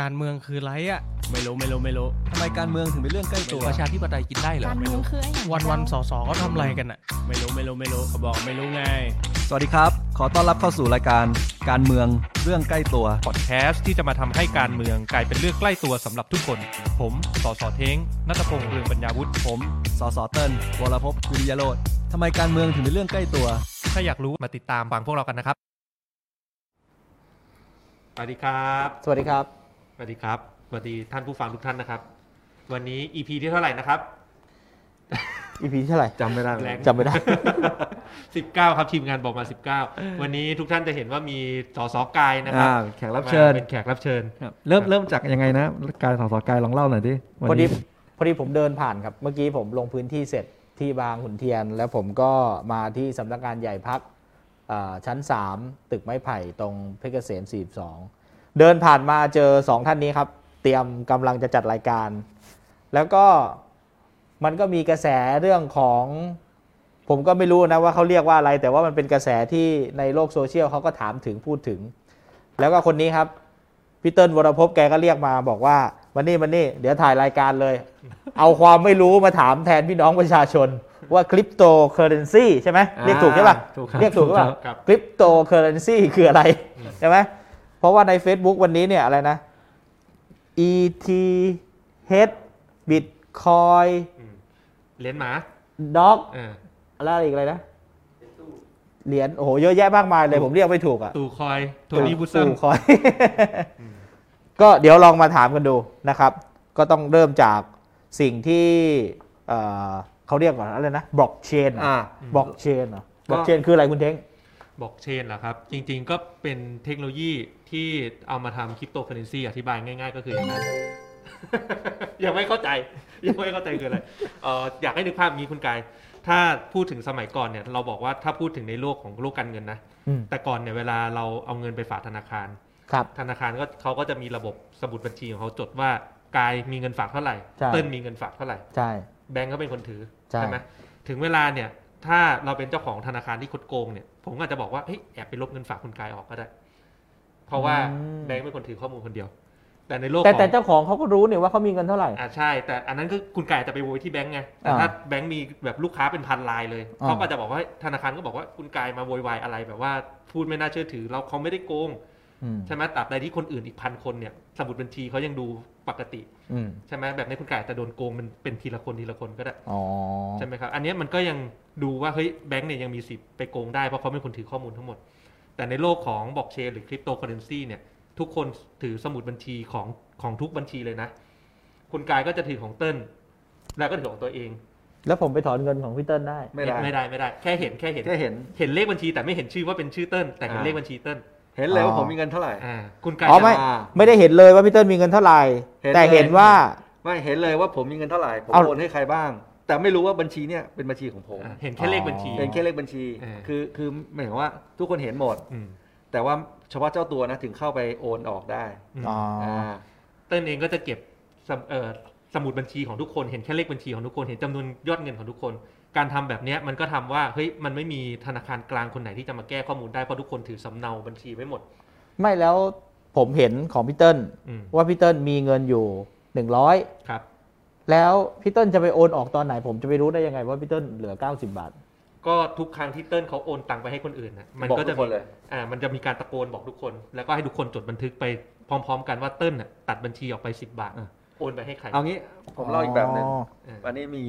การเมืองคือไรอะไม่รู้ไม่รู้ไม่รู้ทำไมการเมืองถึงเป็นเรื่องใกล้ตัว ประชาธิปไตยกินได้เหรอการเมืองคือไอ้อย่างวันวันๆสอสอเขาทำอะไรกันอะไม่รู้ไม่รู้ไม่รู้เขาบอกไม่รู้ไง สวัสดีครับ ขอต้อนรับเข้าสู่รายการการเมืองเรื่องใกล้ตัว พอดแคสต์ที่จะมาทำให้การเมืองกลายเป็นเรื่องใกล้ตัวสำหรับทุกคน ผมสอสอเท้งนัตพงษ์เรืองปัญญาวุฒิผมสสเติ้ลวรพจน์วิริยโรธทำไมการเมืองถึงเป็นเรื่องใกล้ตัว ถ้าอยากรู้มาติดตามฟังพวกเรากันนะครับสวัสดีครับ สวัสดีครับ สวัสดีครับสวัสดีท่านผู้ฟังทุกท่านนะครับ วันนี้ EP ที่เท่าไหร่นะครับ EP ที่เท่าไหร่จำไม่ได้แรง จำไม่ได้ 19 ครับทีมงานบอกมา 19 วันนี้ทุกท่านจะเห็นว่ามีสสกายนะครัอ่าแขกรับเชิญมาเป็นแขกรับเชิญ ครับเริ่มเริ่มจากยังไงนะ การสอสอกายลองเล่าหน่อยดิวันพอดีนี้พอดีผมเดินผ่านครับ เมื่อกี้ผมลงพื้นที่เสร็จที่บางขุนเทียน แล้วผมก็มาที่สำนักงานใหญ่พักชั้น 3 ตึกไม้ไผ่ตรงเพชรเกษม 42 เดินผ่านมาเจอ2ท่านนี้ครับ เตรียมกำลังจะจัดรายการ แล้วก็มันก็มีกระแสเรื่องของ ผมก็ไม่รู้นะว่าเขาเรียกว่าอะไร แต่ว่ามันเป็นกระแสที่ในโลกโซเชียลเขาก็ถามถึงพูดถึง แล้วก็คนนี้ครับพี่เติ้ลวรภพแกก็เรียกมาบอกว่าวันนี้วันนี้เดี๋ยวถ่ายรายการเลย เอาความไม่รู้มาถามแทนพี่น้องประชาชนว่าคริปโตเคอเรนซีใช่ไหมเรียกถูกใช่ปะถูกครับเรียกถูกหรือเปล่าครับคริปโตเคอเรนซีคืออะไรใช่ไหม เพราะว่าใน Facebook วันนี้เนี่ยอะไรนะ ETH Bitcoin อืมเหรียญหมา Doge อ่าอะไรอีกอะไรนะ เหรียญโอ้โหเยอะแยะมากมายเลยผมเรียกไม่ถูกอะตูคอยโทนี่บุซึมตู่คอย ก็เดี๋ยวลองมาถามกันดูนะครับ ก็ต้องเริ่มจากสิ่งที่เอ่อเขาเรียกว่าอะไรนะบล็อกเชนอ่าบล็อกเชนเหรอบล็อกเชนคืออะไรคุณเท้งบอกเชนเหรอครับ จริงๆก็เป็นเทคโนโลยี ที่เอามาทำคริปโตเคอเรนซีอธิบายง่าย ๆ ก็คืออย่างนั้น ยังไม่เข้าใจ ยังไม่เข้าใจคืออะไรเอ่ออยากให้นึกภาพนี้คุณกาย ถ้าพูดถึงสมัยก่อนเนี่ย เราบอกว่าถ้าพูดถึงในโลกของโลกการเงินนะอืมแต่ก่อนเนี่ยเวลาเราเอาเงินไปฝากธนาคารครับธนาคารก็เขาก็จะมีระบบสมุดบัญชีของเขาจดว่ากายมีเงินฝากเท่าไหร่ใช่เติ้ลมีเงินฝากเท่าไหร่ ใช่ แบงก์ก็เป็นคนถือ ใช่ไหมถึงเวลาเนี่ย ถ้าเราเป็นเจ้าของธนาคารที่คดโกงเนี่ย ผมก็อาจจะบอกว่า เฮ้ย แอบไปลบเงินฝากคุณกายออกก็ได้ เพราะว่าแบงก์เป็นคนถือข้อมูลคนเดียว แต่ในโลกแต่ของแต่เจ้าของเขาก็รู้เนี่ยว่าเขามีเงินเท่าไหร่อ่าใช่ แต่อันนั้นก็คุณกายจะไปโวยที่แบงก์ไงแต่อ่าถ้าแบงก์มีแบบลูกค้าเป็นพันรายเลยอ่าเขาก็จะบอกว่าธนาคารก็บอกว่าคุณกายมาโวยวายอะไรแบบว่าพูดไม่น่าเชื่อถือ เราเขาไม่ได้โกงอืมใช่ไหมตราบใดที่คนอื่นอีกพันคนเนี่ย สมุดบัญชีเขายังดูปกติอืมใช่ไหมแบบในคุณกายแต่โดนโกงมันเป็นทีละคนทีละคนก็ได้อ๋อใช่ไหมครับ อันเนี้ยมันก็ยังดูว่าเฮ้ยแบงก์เนี่ยยังมีสิทธิ์ไปโกงได้เพราะเขาเป็นคนถือข้อมูลทั้งหมด แต่ในโลกของบล็อกเชนหรือคริปโตเคอเรนซีเนี่ย ทุกคนถือสมุดบัญชีของของทุกบัญชีเลยนะ คุณกายก็จะถือของเติ้ลแล้วก็ถือของตัวเอง แล้วผมไปถอนเงินของพี่เติ้ลได้ ไม่ได้ ไม่ได้ไม่ได้ แค่เห็นแค่เห็นแค่เห็น เห็นเลขบัญชีแต่ไม่เห็นชื่อว่าเป็นชื่อเติ้ลแต่เห็นอ่าเลขบัญชีเติ้ลเห็นเลยว่าอ๋อผมมีเงินเท่าไหร่อ่าคุณกายอ๋อจะไม่อ่าไม่ได้เห็นเลยว่าพี่เติ้ลมีเงินเท่าไหร่เห็นแต่เลยเห็นว่าไม่เห็นเลยว่าผมมีเงินเท่าไหร่ผมเอาโอนให้ใครบ้าง แต่ไม่รู้ว่าบัญชีเนี่ยเป็นบัญชีของผมอ่าเห็นแค่เลขบัญชี เป็นแค่เลขบัญชีอ่าคือคือหมายถึงว่าทุกคนเห็นหมด อืมแต่ว่าเฉพาะเจ้าตัวนะถึงเข้าไปโอนออกได้อืมอ๋ออ่า เติ้ลเองก็จะเก็บสมเอ่อสมุดบัญชีของทุกคนเห็นแค่เลขบัญชีของทุกคนเห็นจำนวนยอดเงินของทุกคน การทำแบบเนี้ยมันก็ทำว่าเฮ้ยมันไม่มีธนาคารกลางคนไหนที่จะมาแก้ข้อมูลได้เพราะทุกคนถือสำเนาบัญชีไว้หมด ไม่แล้วผมเห็นของพี่เติ้ลอืมว่าพี่เติ้ลมีเงินอยู่หนึ่งร้อยครับ แล้วพี่เติ้ลจะไปโอนออกตอนไหน ผมจะไปรู้ได้ยังไงว่าพี่เติ้ลเหลือ 90 บาท ก็ทุกครั้งที่เติ้ลเขาโอนตังไปให้คนอื่นนะมันบอกก็ทุจะกคนเลยอ่ามันจะมีการตะโกนบอกทุกคน แล้วก็ให้ทุกคนจดบันทึกไปพร้อม ๆ กันว่าเติ้ลน่ะตัดบัญชีออกไป 10 บาทอะโอนไปให้ใครเอางี้ผมเล่าอีกแบบหนึ่งอ่าอันนี้มี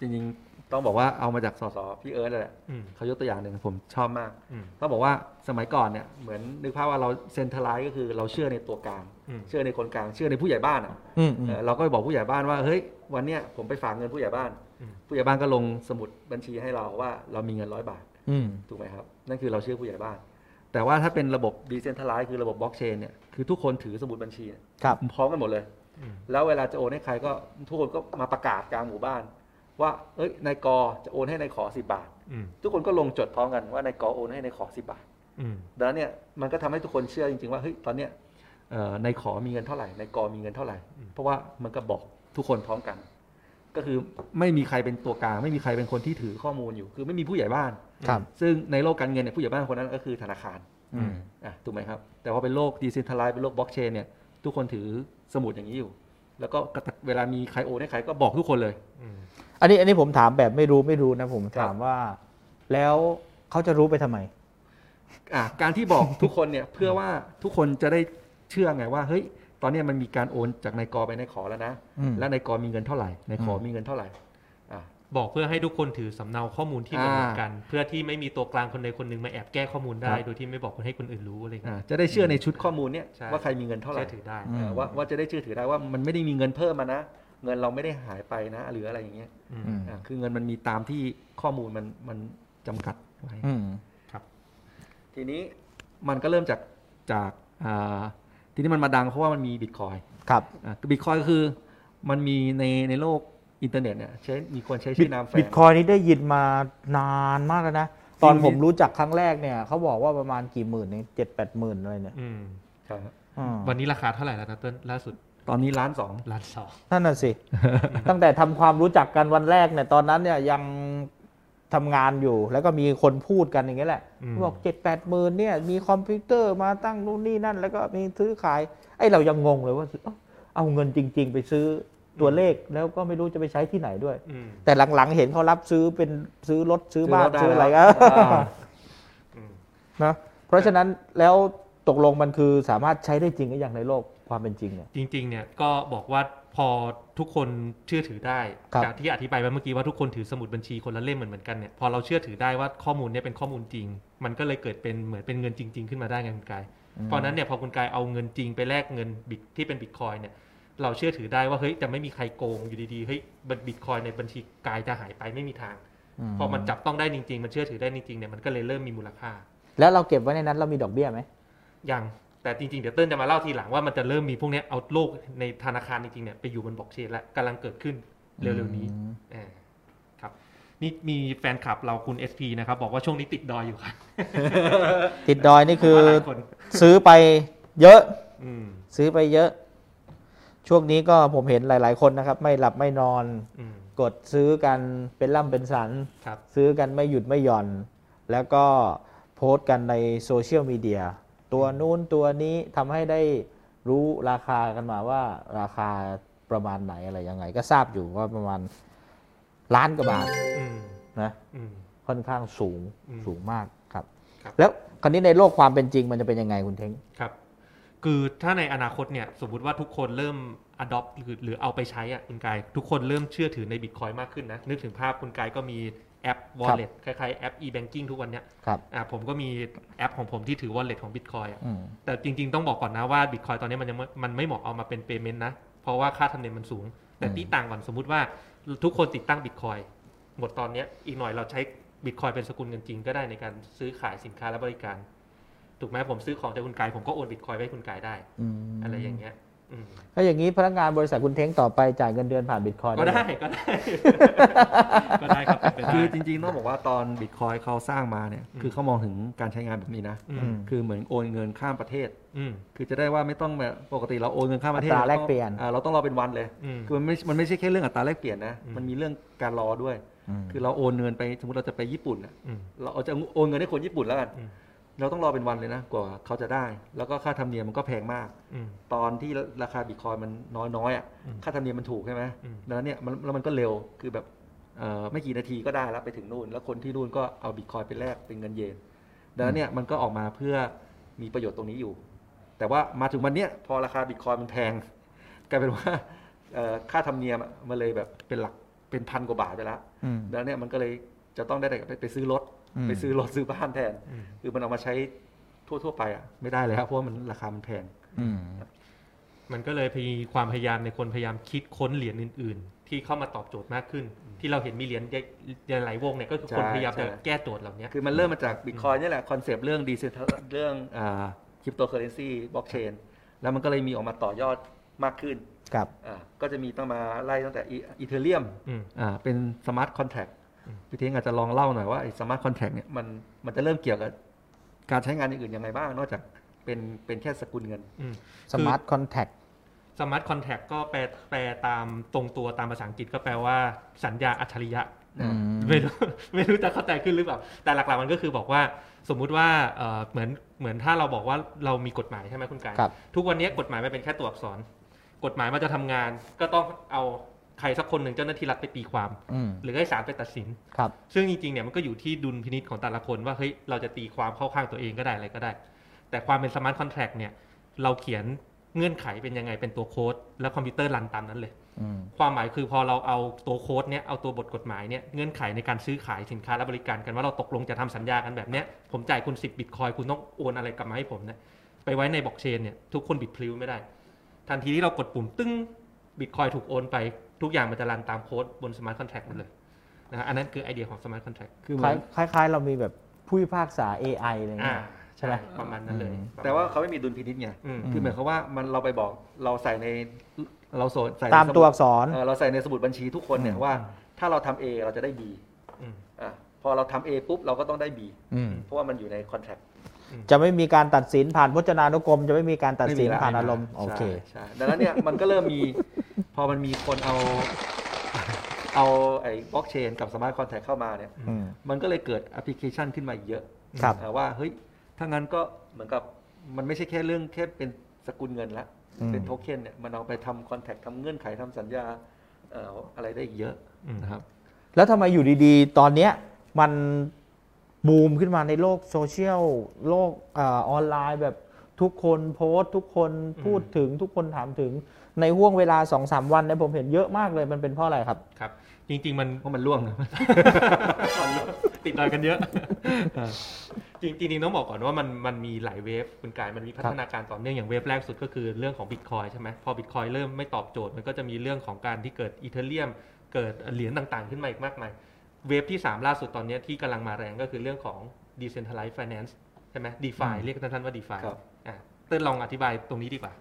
จริงๆ ต้องบอกว่าเอามาจากสสพี่เอิร์ธเลยแหละอืม เขายกตัวอย่างหนึ่งผมชอบมากอืม เขาบอกว่าสมัยก่อนเนี่ยเหมือนนึกภาพว่าเราเซ็นทรัลไลซ์ก็คือเราเชื่อในตัวกลางอืม เชื่อในคนกลางเชื่อในผู้ใหญ่บ้านอะ อืมอืม เออเราก็ไปบอกผู้ใหญ่บ้านว่าเฮ้ยวันเนี้ยผมไปฝากเงินผู้ใหญ่บ้าน อืม ผู้ใหญ่บ้านก็ลงสมุดบัญชีให้เราว่าเรามีเงินร้อยบาทอืม ถูกไหมครับนั่นคือเราเชื่อผู้ใหญ่บ้าน แต่ว่าถ้าเป็นระบบดีเซนท r ไลซ์คือระบบบล็อกเชนเนี่ยคือทุกคนถือสมุดบัญชีเนี่ยครับ พร้อมกันหมดเลย อืม แล้วเวลาจะโอนให้ใครก็ทุกคนก็มาประกาศกลางหมู่บ้าน ว่าเอ้ยนายกอจะโอนให้นายขอสิบาทอืมทุกคนก็ลงจดพร้อมกันว่านายกอโอนให้นายขอสิบาทอืมดังนั้นเนี่ยมันก็ทำให้ทุกคนเชื่อจริงๆว่าเฮ้ยตอนเนี้ยเอ่อนายขอมีเงินเท่าไหร่นายกอมีเงินเท่าไหร่ เพราะว่ามันก็บอกทุกคนพร้อมกัน ก็คือไม่มีใครเป็นตัวกลาง ไม่มีใครเป็นคนที่ถือข้อมูลอยู่ คือไม่มีผู้ใหญ่บ้านครับซึ่งในโลกการเงินเนี่ยผู้ใหญ่บ้านคนนั้นก็คือธนาคารอืมอะถูกไหมครับ แต่ว่าเป็นโลกดิจิทัลไลซ์เป็นโลกบล็อกเชนเนี่ยทุกคนถือสมุดอย่างนี้อยู่ แล้วก็กระตักเวลามีใครโอนให้ใครก็บอกทุกคนเลยอืมอันนี้อันนี้ผมถามแบบไม่รู้ไม่รู้นะผมครับถามว่า แล้วเขาจะรู้ไปทำไมอะการที่บอกทุกคนเนี่ยเพื่อว่าทุกคนจะได้เชื่อไงว่าเฮ้ยตอนเนี้ยมันมีการโอนจากนายกไปนายขอแล้วนะอืมและนายกมีเงินเท่าไหร่นายขออืมมีเงินเท่าไหร่อะ บอกเพื่อให้ทุกคนถือสำเนาข้อมูลที่เหมือนอ่ากัน เพื่อที่ไม่มีตัวกลางคนใดคนหนึ่งมาแอบแก้ข้อมูลได้ครับโดยที่ไม่บอกคนให้คนอื่นรู้อะไรอะเงี้ยจะได้เชื่อในชุดข้อมูลเนี่ยใช่ว่าใครมีเงินเท่าไหร่เชื่อถือได้อืมเออว่าว่าจะได้เชื่อถือได้ว่ามันไม่ได้มีเงินเพิ่มมานะเงินเราไม่ได้หายไปนะ หรืออะไรอย่างเงี้ยอืมอืมอะคือเงินมันมีตามที่ข้อมูลมันมันจำกัดไว้อืมทีนี้มันก็เริ่มจากจากอ่าทีนี้มันมาดังเพราะว่ามันมีบิตคอยครับบิตคอยก็คือมันมีในในโลก อินเทอร์เน็ตเนี่ยใช้มีคนใช้ชื่อนามแฝงคอยนี้ได้ยินมานานมากแล้วนะ ตอนจริงผมรู้จักครั้งแรกเนี่ยเขาบอกว่าประมาณกี่หมื่นเนี่ยเจ็ดแปดหมื่นอะไรเนี่ยอืมครับอืมวันนี้ราคาเท่าไหร่แล้วนะเติ้ลล่าสุดตอนนี้ล้านสองล้านสองนั่นน่ะสิ ตั้งแต่ทำความรู้จักกันวันแรกเนี่ยตอนนั้นเนี่ยยังทำงานอยู่ แล้วก็มีคนพูดกันอย่างเงี้ยแหละอืมบอกเจ็ดแปดหมื่นเนี่ย มีคอมพิวเตอร์มาตั้งนู่นนี่นั่น แล้วก็มีซื้อขาย ไอ้เรายังงงเลยว่า เอ้าเอาเงินจริง ๆ ไปซื้อ ตัวเลขแล้วก็ไม่รู้จะไปใช้ที่ไหนด้วยอืมแต่หลังๆเห็นเขารับซื้อเป็นซื้อรถซื้อบ้านซื้ซื้ออรถอะไรได้ก็แล้วอ่าอืมนะเพราะฉะนั้นแล้วตกลงมันคือสามารถใช้ได้จริงหรือยังในโลกความเป็นจริงเนี่ยจริง ๆ เนี่ยก็บอกว่าพอทุกคนเชื่อถือได้ครับจากที่อธิบายไปเมื่อกี้ว่าทุกคนถือสมุดบัญชีคนละเล่มเหมือนเหมือนกันเนี่ยพอเราเชื่อถือได้ว่าข้อมูลเนี่ยเป็นข้อมูลจริง มันก็เลยเกิดเป็นเหมือนเป็นเงินจริง ๆ ขึ้นมาได้ไงคุณกายเพราะฉะนั้นเนี่ยพอคุณกายเอาเงินจริงไปแลกเงินบิตที่เป็นบิตคอยเนี่ย เราเชื่อถือได้ว่าเฮ้ยจะไม่มีใครโกงอยู่ดีๆเฮ้ยบิตคอยในบัญชีกายจะหายไปไม่มีทาง พอมันจับต้องได้จริง ๆ มันเชื่อถือได้จริงๆเนี่ยมันก็เลยเริ่มมีมูลค่า แล้วเราเก็บไว้ในนั้นเรามีดอกเบี้ยไหมยังแต่จริงๆ เดี๋ยวเติ้ลจะมาเล่าทีหลังว่ามันจะเริ่มมีพวกเนี้ยเอาโลกในธนาคารจริงๆเนี่ยไปอยู่บนบล็อกเชนแล้วกำลังเกิดขึ้นเร็วๆนี้อ่าครับนี่มีแฟนคลับเราคุณ SP นะครับ บอกว่าช่วงนี้ติดดอยอยู่ครับ ติดดอยนี่คือว่าหลายคนซื้อไปเยอะอืมซื้อไปเยอะ ช่วงนี้ก็ผมเห็นหลาย ๆ คนนะครับ ไม่หลับไม่นอนอืมกดซื้อกันเป็นล่ำเป็นสันครับซื้อกันไม่หยุดไม่หย่อน แล้วก็โพสต์กันในโซเชียลมีเดียตัวนู้นตัวนี้ทำให้ได้รู้ราคากันมาว่าราคาประมาณไหนอะไรยังไง ก็ทราบอยู่ว่าประมาณล้านกว่าบาทอืมนะอืมค่อนข้างสูงอืมสูงมากครับครับ แล้วคราวนี้ในโลกความเป็นจริงมันจะเป็นยังไงคุณเท้งครับ คือถ้าในอนาคตเนี่ยสมมุติว่าทุกคนเริ่ม adopt หรือหรือเอาไปใช้อะคุณกาย ทุกคนเริ่มเชื่อถือในบิตคอยมากขึ้นนะ นึกถึงภาพคุณกายก็มีแอป wallet คล้ายๆ แอป e-banking ทุกวันเนี้ยครับ อ่าผมก็มีแอปของผมที่ถือ wallet ของ Bitcoin อะอืม แต่จริงๆต้องบอกก่อนนะว่า Bitcoin ตอนนี้มันยังไม่มันไม่เหมาะเอามาเป็น payment นะ เพราะว่าค่าธรรมเนียมมันสูง แต่อืม ที่ต่างก่อนสมมุติว่าทุกคนติดตั้ง Bitcoin หมดตอนเนี้ยอีกหน่อยเราใช้ Bitcoin เป็นสกุลเงินจริงก็ได้ในการซื้อขายสินค้าและบริการ ถูกไหมผมซื้อของจากคุณกายผมก็โอน Bitcoin ไว้ให้คุณกายได้อืมอะไรอย่างเงี้ยอืมถ้าอย่างนี้พนักงานบริษัทคุณเท้งต่อไปจ่ายเงินเดือนผ่านบิตคอยก็ได้ก็ได้ก็ได้ครับเป็นไปได้คือจริงๆต้องบอกว่าตอนบิตคอยเขาสร้างมาเนี่ยอืมคือเขามองถึงการใช้งานแบบนี้นะอืมคือเหมือนโอนเงินข้ามประเทศอืมคือจะได้ว่าไม่ต้องแบบปกติเราโอนเงินข้ามประเทศอัตราแลกเปลี่ยนอ่าเราต้องรอเป็นวันเลยอืมคือมันไม่มันไม่ใช่แค่เรื่องอัตราแลกเปลี่ยนนะอืมมันมีเรื่องการรอด้วยมคือเราโอนเงินไปสมมติเราจะไปญี่ปุ่นน่ะอืมเราเอาจะโอนเงินให้คนญี่ปุ่นแล้วกันอืม เราต้องรอเป็นวันเลยนะกว่าเขาจะได้ แล้วก็ค่าธรรมเนียมมันก็แพงมากอืมตอนที่ราคาบิตคอยมันน้อยๆอะอืมค่าธรรมเนียมมันถูกใช่ไหมอืมดังนั้นเนี่ยมันแล้วมันก็เร็วคือแบบเอ่อไม่กี่นาทีก็ได้แล้วไปถึงนู่น แล้วคนที่นู่นก็เอาบิตคอยไปแลกเป็นเงินเยนดังนั้นเนี่ยมันก็ออกมาเพื่อมีประโยชน์ตรงนี้อยู่ แต่ว่ามาถึงวันเนี้ยพอราคาบิตคอยมันแพงกลายเป็นว่าเอ่อค่าธรรมเนียมอะมันเลยแบบเป็นหลักเป็นพันกว่าบาทไปแล้วอืมดังนั้นเนี่ยมันก็เลยจะต้องได้แต่ไปไปซื้อรถอืม ไปซื้อรถซื้อบ้านแทนอืมคือมันเอามาใช้ทั่วๆไปอะไม่ได้แล้วเพราะว่ามันราคามันแพงอืมมันก็เลยมีความพยายามในคนพยายามคิดค้นเหรียญอื่น ๆ ที่เข้ามาตอบโจทย์มากขึ้น ที่เราเห็นมีเหรียญหลายๆวงเนี่ยก็คือคนใช่พยายามจะใช่แก้โจทย์เหล่านี้คือมันเริ่มมาจากบิตคอยนี่แหละ concept เรื่อง decentralize เรื่อง cryptocurrency blockchain แล้วมันก็เลยมีออกมาต่อยอดมากขึ้นครับอ่าก็จะมีตั้งมาไล่ตั้งแต่ Ethereum อืมอ่าเป็น smart contract อืม พี่เท้งอาจจะลองเล่าหน่อยว่าไอ้ smart contract เนี่ยมันมันจะเริ่มเกี่ยวกับการใช้งานอย่างอื่นยังไงบ้าง นอกจากเป็นเป็นแค่สกุลเงินอืม smart contractสมาร์ทคอนแทคก็แปลแปลตามตรงตัวตามภาษาอังกฤษก็แปลว่าสัญญาอัจฉริยะอืมไม่รู้ไม่รู้จะเข้าใจขึ้นหรือเปล่า แต่หลักๆมันก็คือบอกว่าสมมุติว่าเอ่อเหมือนเหมือนถ้าเราบอกว่าเรามีกฎหมายใช่ไหมคุณกายครับทุกวันนี้กฎหมายมันเป็นแค่ตัวอักษร กฎหมายมันจะทำงานก็ต้องเอา ใครสักคนหนึ่งเจ้าหน้าที่รัฐไปตีความ อืมหรือให้ศาลไปตัดสิน ครับ ซึ่งจริงๆเนี่ยมันก็อยู่ที่ดุลพินิจของแต่ละคนว่าเฮ้ยเราจะตีความเข้าข้างตัวเองก็ได้อะไรก็ได้ แต่ความเป็น smart contract เนี่ยเราเขียนเงื่อนไขเป็นยังไงเป็นตัวโค้ดแล้วคอมพิวเตอร์รันตามนั้นเลย อืม ความหมายคือพอเราเอาตัวโค้ดเนี่ยเอาตัวบทกฎหมายเนี่ยเงื่อนไขในการซื้อขายสินค้าและบริการกันว่าเราตกลงจะทำสัญญากันแบบเนี้ยผมจ่ายคุณ 10บิตคอยคุณต้องโอนอะไรกลับมาให้ผมเนี่ยไปไว้ในบล็อกเชนเนี่ยทุกคนบิดพลิ้วไม่ได้ ทันทีที่เรากดปุ่มตึ้งบิตคอยถูกโอนไป ทุกอย่างมันจะรันตามโค้ดบน smart contract หมดเลยนะฮะอันนั้นคือไอเดียของ smart contract คือเหคมืล้าอยนคล้าย ๆ เรามีแบบผู้พิพากษา AI อะไรอ่าเงี้ยใช่ใช่ไหมประมาณนั้นเลยอืมแต่ว่าเขาไม่มีดุลพินิจไงอืมคือหมายความว่ามันเราไปบอกเราใส่ในเราโสใส่ในตามสตัวมุดอักษรเออเราใส่ในสมุดบัญชีทุกคนเนี่ยอืมว่า ถ้าเราทำ A เราจะได้ B อืมอะพอเราทำ A ปุ๊บเราก็ต้องได้ B อืมเพราะว่ามันอยู่ในคอนแทค จะไม่มีการตัดสินผ่านพจนานุกรม จะไม่มีการตัดสินผ่านอารมณ์โอเคใช่ดังนั้นเนี่ยมันก็เริ่มมี พอมันมีคนเอาเอาไอ้บล็อกเชนกับ smart contract เข้ามาเนี่ยอืมมันก็เลยเกิดแอปพลิเคชันขึ้นมาเยอะครับอะว่าเฮ้ยถ้างั้นก็เหมือนกับมันไม่ใช่แค่เรื่องแค่เป็นสกุลเงินละอืมเป็นโทเค็นเนี่ยมันเอาไปทำ contract ทำเงื่อนไขทำสัญญาเอ่ออะไรได้อีกเยอะอืมนะครับแล้วทำไมอยู่ดีๆ ตอนเนี้ยมัน บูมขึ้นมาในโลกโซเชียลโลกอาออนไลน์แบบทุกคนโพสต์ทุกคนพูดถึงทุกคนถามถึงในห้วงเวลา2-3วันเนี่ยผมเห็นเยอะมากเลยมันเป็นเพราะอะไรครับครับ จริง ๆ มันเพราะมันร่วงนะติดดอยกันเยอะจริงจริงๆต้องบอกก่อนว่ามันมันมีหลาย wave คุณกายมันมีพัฒนาการต่อเนื่องอย่าง wave แรกสุดก็คือเรื่องของบิตคอยใช่ไหมพอบิตคอยเริ่มไม่ตอบโจทย์มันก็จะมีเรื่องของการที่เกิด Ethereum เกิดเหรียญต่างๆ ขึ้นมาอีกมากมาย wave ที่ 3 ล่าสุดตอนนี้ที่กำลังมาแรงก็คือเรื่องของ decentralized finance ใช่ไหม DeFi เรียกสั้นๆว่า DeFi ครับ อะเต้นลองอธิบายตรงนี้ดีกว่า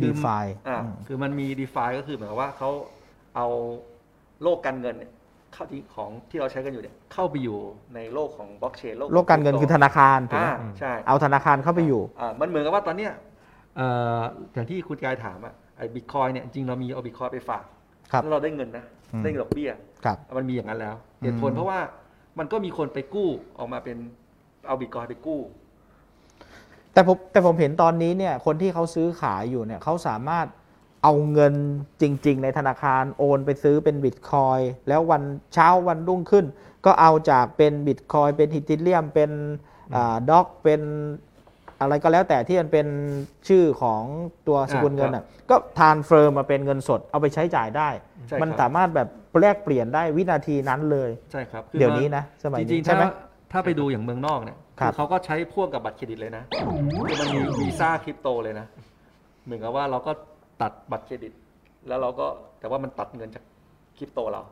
คือ DeFi อ่าอืมคือมันมี d e f i ก็คือหมายความว่าเขาเอาโลกการเงินเนี่ยเข้าที่ของที่เราใช้กันอยู่เนี่ยเข้าไปอยู่ในโลกของบล็อกเชนโลกการเงินคือธนาคารถูกไหมอ่าใช่เอาธนาคารเข้าไปอยู่ อ่ามันเหมือนกับว่าตอนเนี้ยเอ่ออย่างที่คุณกายถามอะไอ้บิตคอยเนี่ยจริงๆเรามีเอาบิตคอยไปฝากครับ แล้วเราได้เงินนะ อืมได้ดอกเบี้ยครับมันมีอย่างนั้นแล้วเหตุผลอืมเพราะว่ามันก็มีคนไปกู้ออกมาเป็นเอาบิตคอยไปกู้ แต่ผมแต่ผมเห็นตอนนี้เนี่ยคนที่เขาซื้อขายอยู่เนี่ยเขาสามารถเอาเงินจริง ๆ ในธนาคารโอนไปซื้อเป็นบิตคอยแล้ววันเช้าวันรุ่งขึ้น ก็เอาจากเป็นบิตคอยเป็น Ethereum เป็น Doge เป็น อะไรก็แล้วแต่ที่มันเป็นชื่อของตัวสกุลเงินอ่าอะก็ transfer มาเป็นเงินสดเอาไปใช้จ่ายได้ ใช่มันครับสามารถแบบแลกเปลี่ยนได้วินาทีนั้นเลย ใช่ครับคือเดี๋ยวมันี้นะ สมัยจรินี้งๆใช่ถ้าไหม ถ้าไปดูอย่างเมืองนอกเนี่ยครับ อเขาก็ใช้พ่วงกับบัตรเครดิตเลยนะคือมันมีวีซ่าคริปโตเลยนะ เหมือนกับว่าเราก็ตัดบัตรเครดิต แล้วเราก็แต่ว่ามันตัดเงินจากคริปโตเรา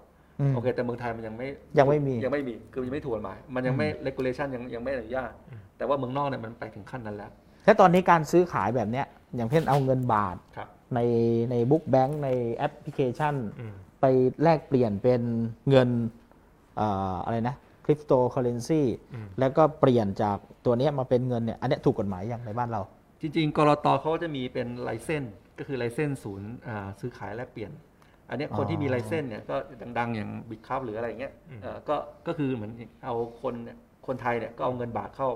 อืม โอเค แต่เมืองไทยมันยังไม่ยังไม่มียังไม่มี คือยังไม่ถูกกฎหมาย มันยังไม่ regulation ยังยังไม่อนุญาต แต่ว่าเมืองนอกเนี่ยมันไปถึงขั้นนั้นแล้ว และตอนนี้การซื้อขายแบบเนี้ยอย่างเช่นเอาเงินบาทครับ ในใน book bank ในแอปพลิเคชัน อืม ไปแลกเปลี่ยนเป็นเงินเอ่ออะไรนะคริปโตเคอเรนซีอืม แล้วก็เปลี่ยนจากตัวเนี้ยมาเป็นเงินเนี่ยอันเนี้ยถูกกฎหมายอย่างในบ้านเรา จริงๆกลต.เขาจะมีเป็น license ก็คือ license ศูนย์อ่าซื้อขายแลกเปลี่ยน อันเนี้ยคนที่มีอ๋อ license เนี่ยก็ดังๆ อย่าง Bitkub หรืออะไรเงี้ยอืมเอ่อก็ก็คือเหมือนเอาคนเนี่ยคนไทยเนี่ยก็เอาเงินบาทเข้า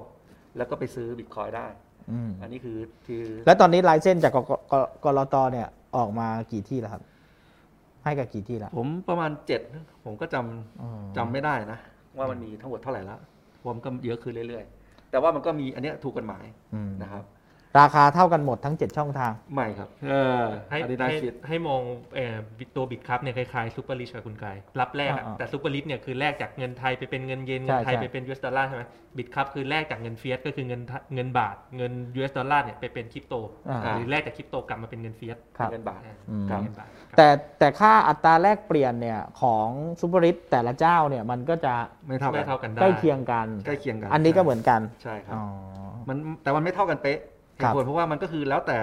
แล้วก็ไปซื้อบิตคอยได้อืมอันนี้คือคือแล้วตอนนี้ license จาก ก.ล.ต. เนี่ยออกมากี่ที่แล้วครับ ให้กับกี่ที่แล้วผมประมาณเจ็ดผมก็จำอ๋อจำไม่ได้นะ ว่ามันมีทั้งหมดเท่าไหร่ละผมก็เยอะขึ้นเรื่อยๆ แต่ว่ามันก็มีอันเนี้ยถูกกฎหมายอืมนะครับ ราคาเท่ากันหมดทั้ง 7 ช่องทาง ไม่ครับเออให้อันนี้น่าให้คิด ให้มองเอ่อตัว Bitkub เนี่ยคล้ายๆ SuperRich กับคุณกายรับแลกอะอ่าๆแต่ SuperRich เนี่ยคือแลกจากเงินไทยไปเป็นเงินเยนใช่เงินไทยใช่ ไปเป็น US ดอลลาร์ใช่ไหมBitkub คือแลกจากเงิน fiat ก็คือเงินไทยเงินบาทเงิน US ดอลลาร์เนี่ยไปเป็นคริปโตอ่า หรือแลกจากคริปโตกลับมาเป็นเงิน fiat ครับ เงินบาท อ่าอืมครับเงินบาทครับ แต่แต่ค่าอัตราแลกเปลี่ยนเนี่ยของ SuperRich แต่ละเจ้าเนี่ยมันก็จะไม่เท่ากันไม่เท่ากันได้ ใกล้เคียงกัน ใกล้เคียงกันอันนี้ก็เหมือนกันใช่ครับ อ๋อ มันแต่มันไม่เท่ากันเป๊ะ ครับเหตุผลเพราะว่ามันก็คือแล้วแต่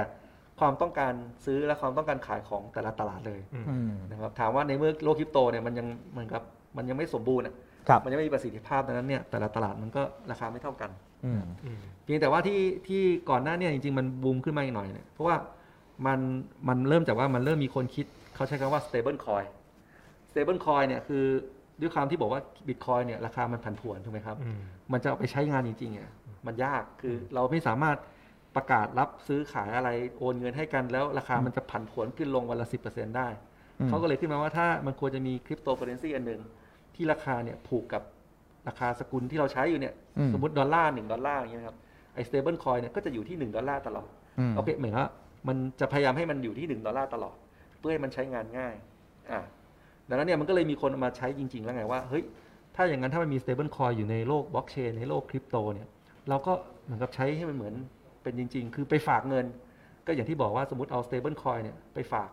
ความต้องการซื้อและความต้องการขายของแต่ละตลาดเลยอืมอืมนะครับถามว่าในเมื่อโลกคริปโตเนี่ยมันยังเหมือนกับมันยังไม่สมบูรณ์อะครับมันยังไม่มีประสิทธิภาพดังนั้นเนี่ยแต่ละตลาดมันก็ราคาไม่เท่ากันอืมอืมเพียงแต่ว่าที่ที่ก่อนหน้าเนี่ยจริงๆ มันบูมขึ้นมาอีกหน่อยเนี่ยเพราะว่ามันมันเริ่มจากว่ามันเริ่มมีคนคิดเขาใช้คำว่า stable coin stable coin เนี่ยคือด้วยความที่บอกว่าบิตคอยเนี่ยราคามันผันผวนถูกไหมครับอืมมันจะเอาไปใช้งานจริงๆอะมันยากคือเราไม่สามารถ ประกาศรับซื้อขายอะไรโอนเงินให้กันแล้วราคามันจะผันผวนขึ้นลงวันละสิได้อืมเขาก็เลยขึ้นมาว่าถ้ามันควรจะมีคริปโตเคอเรนซีอันหนึ่งที่ราคาเนี่ยผูกกับราคาสกุลที่เราใช้อยู่เนี่ยอืมสมมติดอลลาร์หนึ่งดอลลาร์อย่างเงี้ยครับไอ้ stable coin เนี่ยก็จะอยู่ที่หนึ่งดอลลาร์ตลอดอืมโอเคเหมือนว่ามันจะพยายามให้มันอยู่ที่หนึ่งดอลลาร์ตลอด เพื่อให้มันใช้งานง่ายอ่าดังนั้นเนี่ยมันก็เลยมีคนเอามาใช้จริง ๆ แล้วไงว่าเฮ้ยถ้าอย่างนั้นถ้ามันมี stable coin อยู่ในโลกบล็อกเชนในโลกคริปโตเนี่ยเราก็เหมือนกับใช้ให้มันเหมือน เป็นจริง ๆ คือไปฝากเงิน ก็อย่างที่บอกว่าสมมติเอา stable coin เนี่ยไปฝาก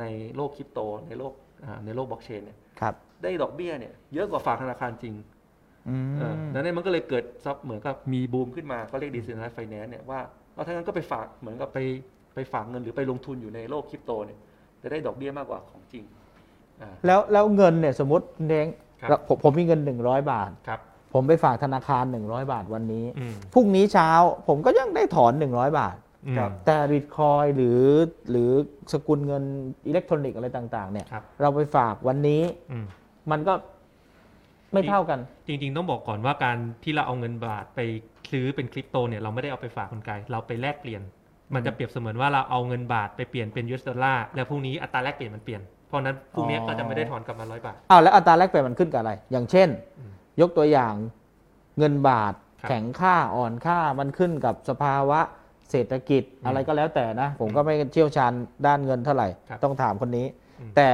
ในโลกคริปโต ในโลกอ่าในโลกบล็อกเชนเนี่ยครับได้ดอกเบี้ยเนี่ยเยอะกว่าฝากธนาคารจริงอืมเออดังนั้นมันก็เลยเกิดซับเหมือนกับมีบูมขึ้นมาเขาเรียก decentralized finance เนี่ยว่าเอาถ้างั้นก็ไปฝากเหมือนกับไปไปฝากเงินหรือไปลงทุนอยู่ในโลกคริปโตเนี่ยจะได้ดอกเบี้ยมากกว่าของจริงอ่าแล้วแล้วเงินเนี่ยสมมติเด้งครับแล้วผมผมมีเงิน 100 บาทครับ ผมไปฝากธนาคาร 100 บาทวันนี้ อืม พรุ่งนี้เช้าผมก็ยังได้ถอน 100 บาทครับ แต่บิตคอยหรือหรือสกุลเงินอิเล็กทรอนิกส์อะไรต่าง ๆ เนี่ย ครับ เราไปฝากวันนี้อืม มันก็ไม่เท่ากัน จริงๆ ต้องบอกก่อนว่าการที่เราเอาเงินบาทไปซื้อเป็นคริปโตเนี่ยเราไม่ได้เอาไปฝากคุณกายเราไปแลกเปลี่ยน มันจะเปรียบเสมือนว่าเราเอาเงินบาทไปเปลี่ยนเป็น US ดอลลาร์แล้วพรุ่งนี้อัตราแลกเปลี่ยนมันเปลี่ยนเพราะฉะนั้นพรุ่งนี้อ๋อก็จะไม่ได้ถอนกลับมาร้อยบาท อ้าวแล้วอัตราแลกเปลี่ยนมันขึ้นกับอะไร อย่างเช่น อืม ยกตัวอย่างเงินบาทครับแข็งค่าอ่อนค่ามันขึ้นกับสภาวะเศรษฐกิจอืมอะไรก็แล้วแต่นะ ผมก็ไม่เชี่ยวชาญด้านเงินเท่าไหร่ครับต้องถามคนนี้อืมแต่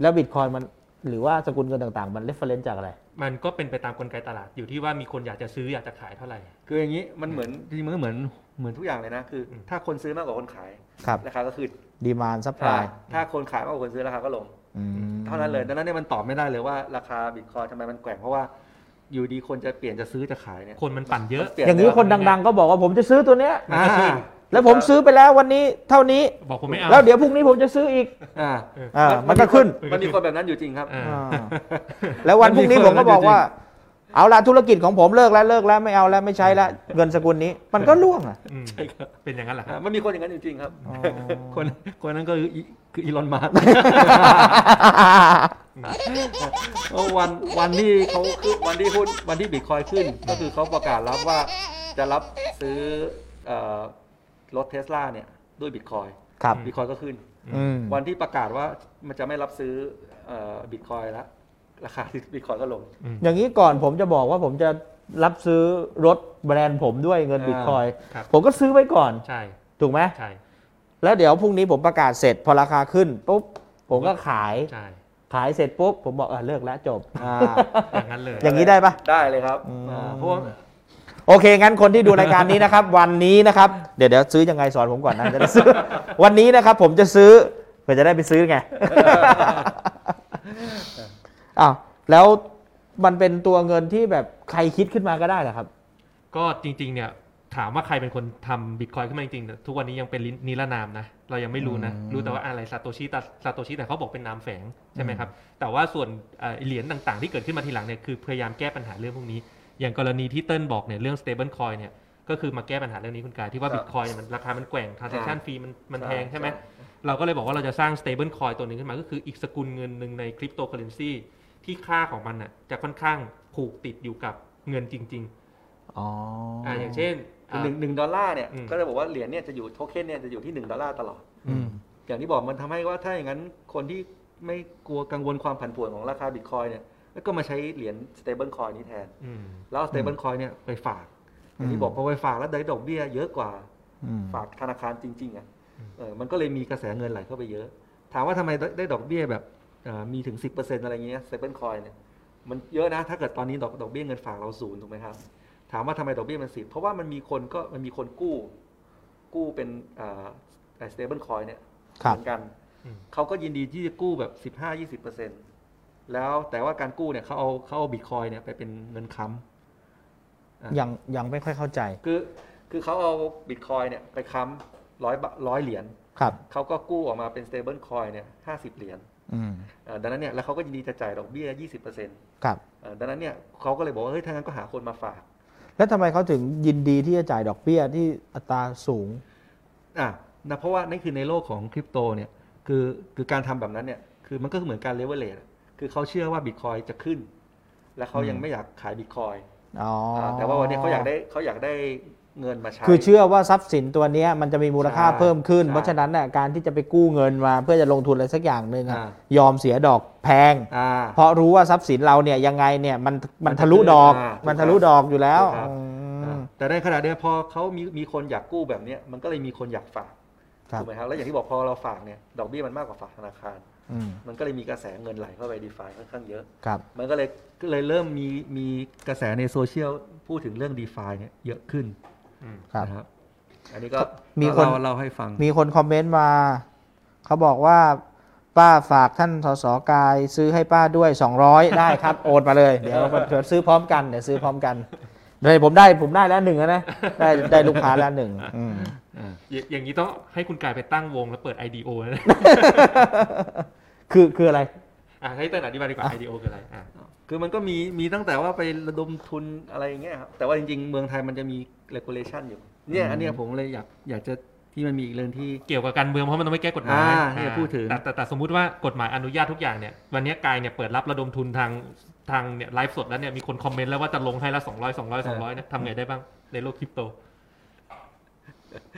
แล้วบิตคอยมันหรือว่าสกุลเงินต่างๆ มัน reference จากอะไร มันก็เป็นไปตามกลไกตลาดอยู่ที่ว่ามีคนอยากจะซื้ออยากจะขายเท่าไหร่ คืออย่างนี้มันเหมือนจริงๆมันก็เหมือนเหมือนทุกอย่างเลยนะคืออมถ้าคนซื้อมากกว่าคนขายครับราคาก็ขึ้นdemand supply อ่าถ้าคนขายมากกว่าคนซื้อราคาก็ลงเท่านั้นเลยดังนั้นเนี่ยมันตอบไม่ได้เลยว่าราคาบิตคอยทำไมมันแกว่งเพราะว่า อยู่ดีคนจะเปลี่ยนจะซื้อจะขายเนี่ยคนมันปั่นเยอะมัปลี่อย่างนี้คนดังๆ ก็บอกว่าผมจะซื้อตัวเนี้ย อ่าแล้วผมซื้อไปแล้ววันนี้เท่านี้ บอกผมไม่เอาแล้วเดี๋ยวพรุ่งนี้ผมจะซื้ออีกอ่าอ่ามันก็ขึ้นมันมีคนแบบนั้นอยู่จริงครับ อ่าอ่าแล้ววันพรุ่งนี้ผมก็บอกว่า เอาละธุรกิจของผมเลิกแล้วเลิกแล้วไม่เอาแล้วไม่ใช้แล้วเงินสกุลนี้ มันก็ร่วงอะอืมเป็นอย่างนั้นแหละครับอ่ามันมีคนอย่างนั้นจริงๆครับ คนคนนั้นก็คืออีคืออีลอนมัสก์วันวันที่เขาขึ้นวันที่หุ้นวันที่บิตคอยขึ้น ก็คือเขาประกาศรับว่าจะรับซื้อเอ่อรถเทสลาเนี่ยด้วยบิตคอยครับบิตคอยก็ขึ้น อืมวันที่ประกาศว่ามันจะไม่รับซื้อบิตคอยแล้ว ราคาบิตคอยก็ลง อย่างนี้ก่อนผมจะบอกว่าผมจะรับซื้อรถแบรนด์ผมด้วยเงินอ่าบิตคอยครับ ผมก็ซื้อไว้ก่อนใช่ถูกไหมใช่แล้วเดี๋ยวพรุ่งนี้ผมประกาศเสร็จพอราคาขึ้นปุ๊บผมก็ขายใช่ขายเสร็จปุ๊บผมบอกเออเลิกแล้วจบ อ่าอย่างนั้นเลยอย่างนี้ได้ปะ ได้เลยครับอืม อ่าเพราะว่า โอเค งั้นคนที่ดูรายการนี้นะครับ วันนี้นะครับ เดี๋ยวเดี๋ยวซื้อยังไงสอนผมก่อนนะจะได้ซื้อ วันนี้นะครับ ผมจะซื้อเพื่อจะได้ไปซื้อไง อ้าวแล้วมันเป็นตัวเงินที่แบบใครคิดขึ้นมาก็ได้เหรอครับ ก็จริง ๆ เนี่ยถามว่าใครเป็นคนทำบิตคอยขึ้นมาจริงๆเนี่ยทุกวันนี้ยังเป็นนิรนามนะ เรายังไม่รู้นะอืมรู้แต่ว่าอะไรซาโตชิแต่ซาโตชิแต่เขาบอกเป็นนามแฝงใช่ไหมครับ แต่ว่าส่วนเอ่อเหรียญต่างๆ ที่เกิดขึ้นมาทีหลังเนี่ยคือพยายามแก้ปัญหาเรื่องพวกนี้ อย่างกรณีที่เติ้ลบอกเนี่ยเรื่อง stable coin เนี่ยก็คือมาแก้ปัญหาเรื่องนี้คุณกายที่ว่าครับบิตคอยมันราคามันแกว่ง transaction fee มันมันใช่แพงใช่ไหมใช่เราก็เลยบอกว่าเราจะสร้าง stable coin ตัวหนึ่งขึ้นมาก็คืออีกสกุลเงินหนึ่งในคริปโตเคอเรนซี ที่ค่าของมันน่ะ จะค่อนข้างผูกติดอยู่กับเงินจริงอ๋อๆออ่าอย่างเช่นอ่าหนึ่งหนึ่งดอลลาร์เนี่ยอืมก็จะบอกว่าเหรียญเนี่ยจะอยู่โทเค็นเนี่ยจะอยู่ที่หนึ่งดอลลาร์ตลอดอืมอย่างที่บอกมันทำให้ว่าถ้าอย่างนั้นคนที่ไม่กลัวกังวลความผันผวนของราคาบิตคอยเนี่ยก็มาใช้เหรียญ stable coin นี้แทนอืมแล้วเอา stable coin เนี่ยไปฝากอย่างที่บอกพอไปฝากแล้วได้ดอกเบี้ยเยอะกว่าอืมฝากธนาคารจริง ๆอะอืมเออมันก็เลยมีกระแสเงินไหลเข้าไปเยอะ ถามว่าทำไมได้ได้ดอกเบี้ยแบบเอ่อ มีถึง 10%อะไรเงี้ย stable coin เนี่ยมันเยอะนะ ถ้าเกิดตอนนี้ดอกดอกเบี้ยเงินฝากเราศูนย์ถูกไหมครับ ถามว่าทำไมดอกเบี้ยมันสิบเพราะว่ามันมีคนก็มันมีคนกู้ กู้เป็นเอ่อ stable coin เนี่ยครับเหมือนกันอืมเขาก็ยินดีที่จะกู้แบบสิบห้ายี่สิบเปอร์เซ็นแล้วแต่ว่าการกู้เนี่ยเขาเอาเขาเอาบิตคอยเนี่ยไปเป็นเงินค้ำอะยังยังไม่ค่อยเข้าใจ คือคือเขาเอาบิตคอยเนี่ยไปค้ำร้อยร้อยเหรียญครับเขาก็กู้ออกมาเป็น stable coin เนี่ยห้าสิบเหรียญอืมเอ่อ ดังนั้นเนี่ยแล้วเขาก็ยินดีจะจ่ายดอกเบี้ยยี่สิบเปอร์เซ็นต์ครับดังนั้นเนี่ยเขาก็เลยบอกว่าเฮ้ยถ้างั้นก็หาคนมาฝาก แล้วทำไมเขาถึงยินดีที่จะจ่ายดอกเบี้ยที่อัตราสูงอะนะเพราะว่านั่นคือในโลกของคริปโตเนี่ยคือคือการทำแบบนั้นเนี่ยคือมันก็เหมือนการเลเวลเลทคือเขาเชื่อว่าบิตคอยจะขึ้น และเขายังไม่อยากขายบิตคอยอ๋ออแต่ว่าวันนี้เขาอยากได้เขาอยากได้ เงินมาใช้ คือเชื่อว่าทรัพย์สินตัวเนี้ยมันจะมีมูลค่าใช่เพิ่มขึ้นใช่เพราะฉะนั้นน่ะการที่จะไปกู้เงินมาเพื่อจะลงทุนอะไรสักอย่างหนึ่งอะอ่ายอมเสียดอกแพงอ่าเพราะรู้ว่าทรัพย์สินเราเนี่ยยังไงเนี่ยมันมันทะลุดอกอ่าถูกมันทะลุดอกอยู่แล้วถูกครับอืมอ่าแต่ในขณะเดียวกันพอเขามีมีคนอยากกู้แบบเนี้ยมันก็เลยมีคนอยากฝากครับถูกไหมครับแล้วอย่างที่บอกพอเราฝากเนี่ยดอกเบี้ยมันมากกว่าฝากธนาคารอืมมันก็เลยมีกระแสเงินไหลเข้าไปดีฟาค่อนข้างเยอะครับมันก็เลยก็เลยเริ่มมีมีกระแสในโซเชียลพูดถึงเรื่อง d e f าเนี่ยเยอะขึ้น ครับนะครับอันนี้ก็มีคนเราเราให้ฟัง มีคนคอมเมนต์มา เขาบอกว่าป้าฝากท่านสสกาย ซื้อให้ป้าด้วย200ได้ครับ โอนมาเลย เดี๋ยวเดี๋ยวซื้อพร้อมกันเดี๋ยวซื้อพร้อมกันเลยผมได้ผมได้แล้วหนึ่งแล้วนะได้ได้ลูกค้าแล้วหนึ่งอืมอย่าอย่างนี้ต้องให้คุณกายไปตั้งวงแล้วเปิด IDO นะคือคืออะไรอะให้เต้นอธิบายดีกว่า IDO คืออะไรอะคือมันก็มีมีตั้งแต่ว่าไประดมทุนอะไรอย่างเงี้ยครับแต่ว่าจริงๆ เมืองไทยมันจะมี regulation อยู่เนี่ยอันเนี้ยผมเลยอยากอยากจะที่มันมีอีกเรื่องที่เกี่ยวกับการเมืองเพราะมันต้องไม่แก้กฎหมายอ่าที่จะพูดถึงแต่แต่แต่สมมุติว่ากฎหมายอนุญาตทุกอย่างเนี่ยวันนี้กายเนี่ยเปิดรับระดมทุนทางทางเนี่ยไลฟ์สดแล้วเนี่ยมีคนคอมเมนต์แล้วว่าจะลงให้ละสองร้อยสองร้อยสองร้อยเนี่ยทำไงได้บ้างในโลกคริปโต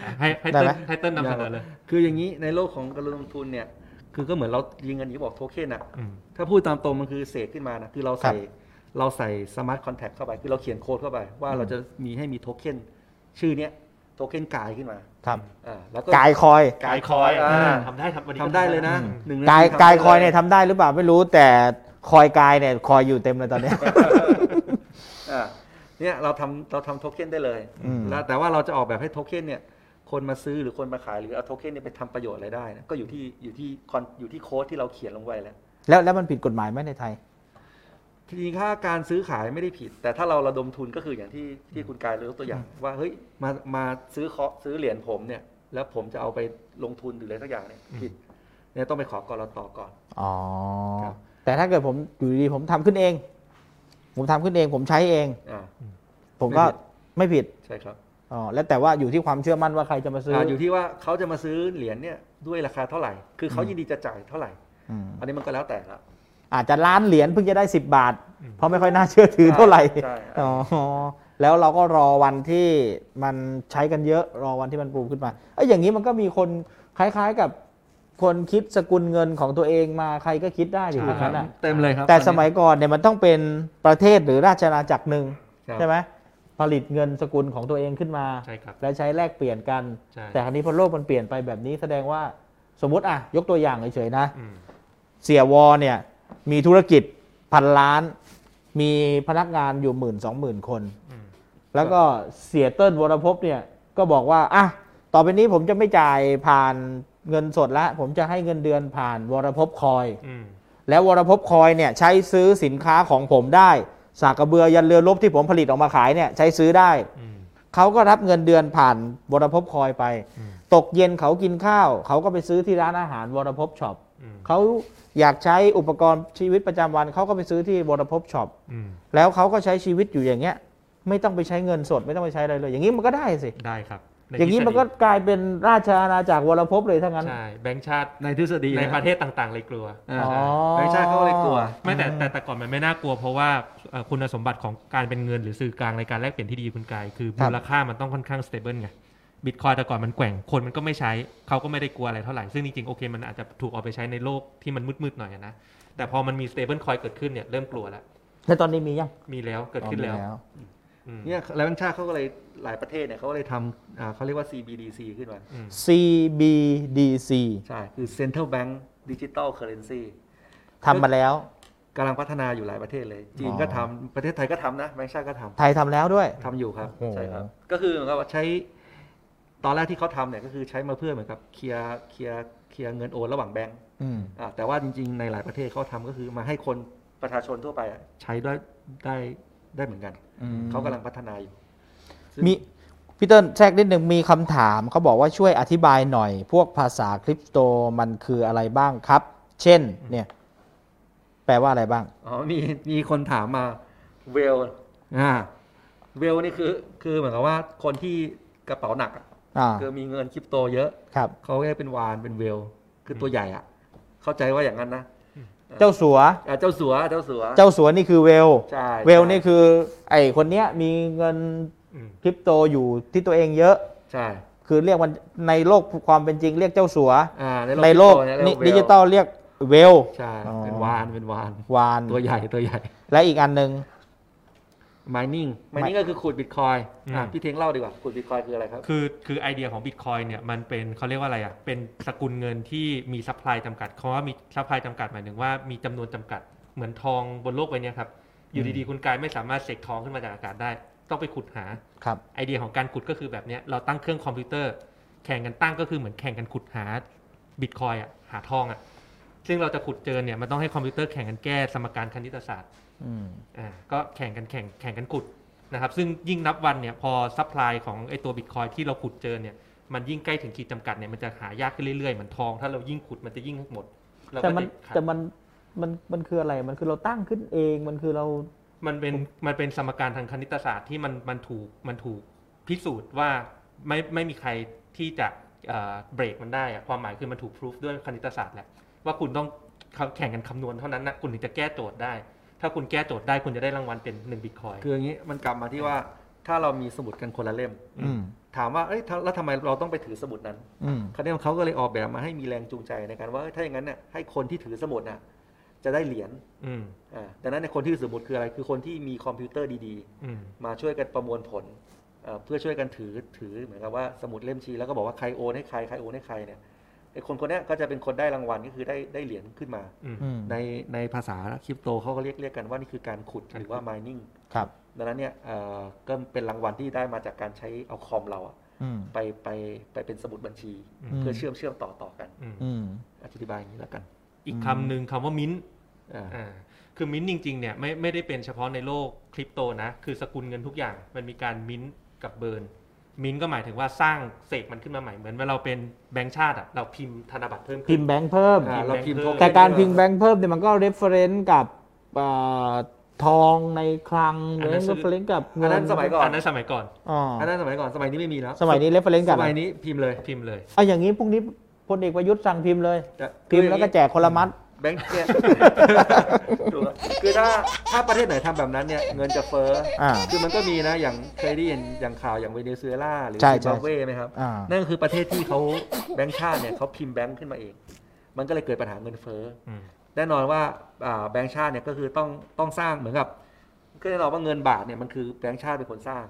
อะให้ให้ได้เติ้ไหมลให้เติ้ลนำเสนอเลย คืออย่างนี้ในโลกของการระดมทุนเนี่ย คือก็เหมือนเรายิงกันอย่างที่บอกโทเค็นอะอืมถ้าพูดตามตรงมันคือเสกขึ้นมานะ คือเราใส่ครับ เราใส่ smart contract เข้าไป คือเราเขียนโค้ดเข้าไป ว่าเราจะมีให้มีโทเค็นชื่อเนี้ยโทเค็นกายขึ้นมาครับอ่าแล้วก็กายคอยกายคอยอ่าทำได้ครับวันนี้ก็ทำได้เลยนะอืมหนึ่งนาทีทำได้เลย กาย กาย coin เนี่ยทำได้หรือเปล่าไม่รู้แต่คอยกายเนี่ยคอยอยู่เต็มเลยตอนเนี้ย อ่าเนี่ยเราทำเราทำโทเค็นได้เลยอืม แล้วแต่ว่าเราจะออกแบบให้โทเค็นเนี่ย คนมาซื้อหรือคนมาขายหรือเอาโทเค็นเนี่ยไปทำประโยชน์อะไรได้นะก็อยู่ที่อยู่ที่คอนอยู่ที่โค้ดที่เราเขียนลงไว้แล้ว แล้วแล้วมันผิดกฎหมายไหมในไทย ทีนี้ค่าการซื้อขายไม่ได้ผิด แต่ถ้าเราระดมทุนก็คืออย่างที่ที่คุณกายเลยยกตัวอย่าง ว่าเฮ้ยมามาซื้อเคาะซื้อเหรียญผมเนี่ย แล้วผมจะเอาไปลงทุนหรืออะไรสักอย่างเนี่ยผิดเนี่ยต้องไปขอกรตก่อน อ๋อ ครับ แต่ถ้าเกิดผมอยู่ดีๆผมทำขึ้นเอง ผมทำขึ้นเอง ผมใช้เอง อ่า ผมก็ไม่ผิด ใช่ครับอ๋อ แล้วแต่ว่าอยู่ที่ความเชื่อมั่นว่าใครจะมาซื้ออ่าออยู่ที่ว่าเขาจะมาซื้อเหรียญเนี่ยด้วยราคาเท่าไหร่ คือเขายินดีจะจ่ายเท่าไหร่ มอันนี้มันก็แล้วแต่ละ อาจจะล้านเหรียญเพิ่งจะได้ 10 บาท เพราะไม่ค่อยน่าเชื่อถือเท่าไหร่ใช่อ๋อแล้วเราก็รอวันที่มันใช้กันเยอะรอวันที่มันปูขึ้นมาเอ้ยอย่างนี้มันก็มีคนคล้ายๆกับคนคิดสกุลเงินของตัวเองมาใครก็คิดได้อยู่อย่างนั้นน่ะเต็มเลยครับ แต่สมัยก่อนเนี่ยมันต้องเป็นประเทศหรือราชอาณาจักรหนึ่งครับใช่ไหมผลิตเงินสกุลของตัวเองขึ้นมาใช่ครับและใช้แลกเปลี่ยนกันใช่แต่ครั้นี้พอโลกมันเปลี่ยนไปแบบนี้แสดงว่าสมมติอะยกตัวอย่างเฉยๆนะอืมเสียวอเนี่ย มีธุรกิจพันล้าน มีพนักงานอยู่หมื่นสองหมื่นคนอืมแล้วก็เสียเติ้ลวรภพเนี่ยก็บอกว่าอะต่อไปนี้ผมจะไม่จ่ายผ่านเงินสดละ ผมจะให้เงินเดือนผ่านวรภพคอยอืมแล้ววรภพคอยเนี่ยใช้ซื้อสินค้าของผมได้สากกระเบือยันเรือรบที่ผมผลิตออกมาขายเนี่ยใช้ซื้อได้อืมเขาก็รับเงินเดือนผ่านวรภพคอยไปอืมตกเย็นเขากินข้าว เขาก็ไปซื้อที่ร้านอาหารวรภพช็อปอืม เขาอยากใช้อุปกรณ์ชีวิตประจำวันเขาก็ไปซื้อที่วรภพช็อปอืมแล้วเขาก็ใช้ชีวิตอยู่อย่างเงี้ย ไม่ต้องไปใช้เงินสดไม่ต้องไปใช้อะไรเลย อย่างนี้มันก็ได้สิได้ครับใอย่างนี้มันก็ทฤษฎกลายเป็นราชอาณาจักรวรภพเลยทั้งนั้นใช่แบงค์ชาติในทฤษฎีในนะประเทศต่างๆ เลยกลัวอ่าอ๋อแบงค์ชาติเขาก็เลยกลัว ไม่แต่แต่แต่ก่อนมันไม่น่ากลัว เพราะว่าเอ่อคุณสมบัติของการเป็นเงินหรือสื่อกลางในการแลกเปลี่ยนที่ดีคุณกายคือครับมูลค่ามันต้องค่อนข้าง stable ไง บิตคอยแต่ก่อนมันแกว่งคนมันก็ไม่ใช้เขาก็ไม่ได้กลัวอะไรเท่าไหร่ ซึ่งจริงๆ โอเค มันอาจจะถูกเอาไปใช้ในโลกที่มันมืดๆหน่อยอะนะ แต่พอมันมี stable coin เกิดขึ้นเนี่ยเริ่มกลัวแล้วแล้วตอนนี้มียัง มีแล้วเกิดขึ้นแล้วอ๋อมีอืมเนี่ยแล้วแบงค์ชาติเขาก็เลยหลายประเทศเนี่ยเขาก็เลยทำอ่าเขาเรียกว่า CBDC ขึ้นมาอืม CBDC ใช่ คือ Central Bank Digital Currency ทำมาแล้วกำลังพัฒนาอยู่หลายประเทศเลย จีนก็ทำประเทศไทยก็ทำนะแบงค์ชาติก็ทำไทยทำแล้วด้วยทำอยู่ครับโอ้โหใช่ครับ ก็คือเหมือนกับว่าใช้ ตอนแรกที่เขาทำเนี่ยก็คือใช้มาเพื่อเหมือนกับเคลียร์เคลียร์เคลียร์เงินโอนระหว่างแบงก์อืมอ่าแต่ว่าจริง ๆ ในหลายประเทศเขาทำก็คือมาให้คนประชาชนทั่วไปอะใช้ได้ได้ได้เหมือนกันอืมเขากำลังพัฒนาอยู่ซึ่งมีพี่เติ้ลแทรกนิดหนึ่งมีคำถามเขาบอกว่าช่วยอธิบายหน่อย พวกภาษาคริปโตมันคืออะไรบ้างครับ เช่น เนี่ย แปลว่าอะไรบ้าง อ๋อมีมีคนถามมาเวลอ่าเวลนี่คือ คือเหมือนกับว่าคนที่กระเป๋าหนักอะอ่า คือมีเงินคริปโตเยอะครับเขาเรียกเป็นวานเป็นเวล คือตัวใหญ่อะเข้าใจว่าอย่างนั้นนะเจ้าสัวอ่าเจ้าสัวเจ้าสัว เจ้าสัวนี่คือเวลใช่เวลนี่คือ ไอคนเนี้ยมีเงินอืมคริปโตอยู่ที่ตัวเองเยอะ ใช่ คือเรียกมันในโลกความเป็นจริงเรียกเจ้าสัวอ่าในโลกคริปโตเนี่ยเรียกว่าดิจิตอลเรียกเวล ใช่อ๋อเป็นวานเป็นวาน วาน ตัวใหญ่ตัวใหญ่ และอีกอันหนึ่ง mining mining ก็คือขุดบิตคอยอะพี่เทงเล่าดีกว่าขุดบิตคอยคืออะไรครับ คือคือไอเดียของบิตคอยเนี่ยมันเป็นเขาเรียกว่าอะไรอะ เป็นสกุลเงินที่มี supply จำกัดคำว่ามี supply จำกัดหมายถึงว่ามีจำนวนจำกัด เหมือนทองบนโลกใบเนี้ยครับ อยู่ดีๆคุณกายไม่สามารถเสกทองขึ้นมาจากอากาศได้ ต้องไปขุดหาครับไอเดียของการขุดก็คือแบบเนี้ยเราตั้งเครื่องคอมพิวเตอร์ แข่งกันตั้งก็คือเหมือนแข่งกันขุดหาบิตคอยอะหาทองอะ ซึ่งเราจะขุดเจอเนี่ยมันต้องให้คอมพิวเตอร์แข่งกันแก้สมการคณิตศาสตร์อืมอ่าก็แข่งกันแข่งแข่งกันขุดนะครับซึ่งยิ่งนับวันเนี่ยพอ supply ของไอตัวบิตคอยน์ที่เราขุดเจอเนี่ยมันยิ่งใกล้ถึงขีดจำกัดเนี่ยมันจะหายากขึ้นเรื่อยๆเหมือนทอง ถ้าเรายิ่งขุดมันจะยิ่งหมดเราแต่ก็มันจะขาดแต่มันมันมันคืออะไรมันคือเราตั้งขึ้นเองมันคือเรา มันเป็นมันเป็นสมการทางคณิตศาสตร์ที่มันมันถูกมันถูกพิสูจน์ว่าไม่ไม่มีใครที่จะเบรกมันได้อะความหมายคือมันถูกพิสูจด้วยคณิตศาสตร์แหละ ว่าคุณต้องแข่งกันคำนวณเท่านั้นนะคุณถึงจะแก้โจทย์ได้ ถ้าคุณแก้โจทย์ได้คุณจะได้รางวัลเป็น1บิตคอยคืออย่างนี้มันกลับมาที่ว่าถ้าเรามีสมุดกันคนละเล่มอืมถามว่าเอ้ยถ้าแล้วทำไมเราต้องไปถือสมุดนั้นอืมคราวนี้เขาก็เลยออกแบบมาให้มีแรงจูงใจในการว่าเอ้ยถ้าอย่างนั้นเนี่ยให้คนที่ถือสมุดน่ะจะได้เหรียญอืมอ่าดังนั้นในยคนที่ถือสมุดคืออะไร คือคนที่มีคอมพิวเตอร์ดีอืมๆมาช่วยกันประมวลผลเอ่อเพื่อช่วยกันถือถือเหมือนกับว่าสมุดเล่มชี้แล้วก็บอกว่าใครโอนให้ใครใครโอนให้ใครเนี่ย ไอ้คนคนเนี้ยก็จะเป็นคนได้รางวัลก็คือได้ได้เหรียญขึ้นมาอืมอืมในในภาษาคริปโตเขาก็เรียกเรียกกันว่านี่คือการขุดหรือว่า mining ครับดังนั้นเนี่ยเอ่อก็เป็นรางวัลที่ได้มาจากการใช้เอาคอมเราอะอืมไปไปไปเป็นสมุดบัญชีอืมเพื่อเชื่อมเชื่อมต่อต่อกันอืมอืมอธิบายอย่างนี้แล้วกัน อีกคำหนึ่งคำว่ามิ้นท์อ่าอ่าคือมิ้นท์จริงๆเนี่ยไม่ไม่ได้เป็นเฉพาะในโลกคริปโตนะ คือสกุลเงินทุกอย่างมันมีการมิ้นท์กับ burn mint ก็หมายถึงว่าสร้างเสกมันขึ้นมาใหม่เหมือนเวลาเราเป็นแบงก์ชาติอะเราพิมพ์ธนบัตรเพิ่มขึ้นพิมพ์แบงก์เพิ่ม อ่าเราพิมพ์เพิ่มแต่การพิมพ์แบงค์เพิ่มเนี่ยมันก็ reference กับอ่าทองในคลังอันนั้น reference กับอันนั้นสมัยก่อน อันนั้นสมัยก่อนอ๋ออันนั้นสมัยก่อนสมัยนี้ไม่มีแล้วสมัยนี้ reference กับสมัยนี้พิมพ์เลยพิมพ์เลย เอาอย่างนี้พรุ่งนี้พลเอกประยุทธ์สั่งพิมพ์เลยแต่พิมพ์แล้วก็แจกคนละมัด แบงค์เนี่ยถูกแล้วคือถ้าถ้าประเทศไหนทำแบบนั้นเนี่ยเงินจะเฟ้ออ่าคือมันก็มีนะอย่างเคยได้ยินอย่างข่าวอย่างเวเนซุเอลาหรือใช่ซิมใช่บับเวไหมครับ อ่านั่นก็คือประเทศที่เขาแบงค์ชาติเนี่ยเขาพิมพ์แบงค์ขึ้นมาเอง มันก็เลยเกิดปัญหาเงินเฟ้อ อืม แน่นอนว่าอ่าแบงค์ชาติเนี่ยก็คือต้องต้องสร้างเหมือนกับก็แน่นอนว่าเงินบาทเนี่ยมันคือแบงค์ชาติเป็นคนสร้าง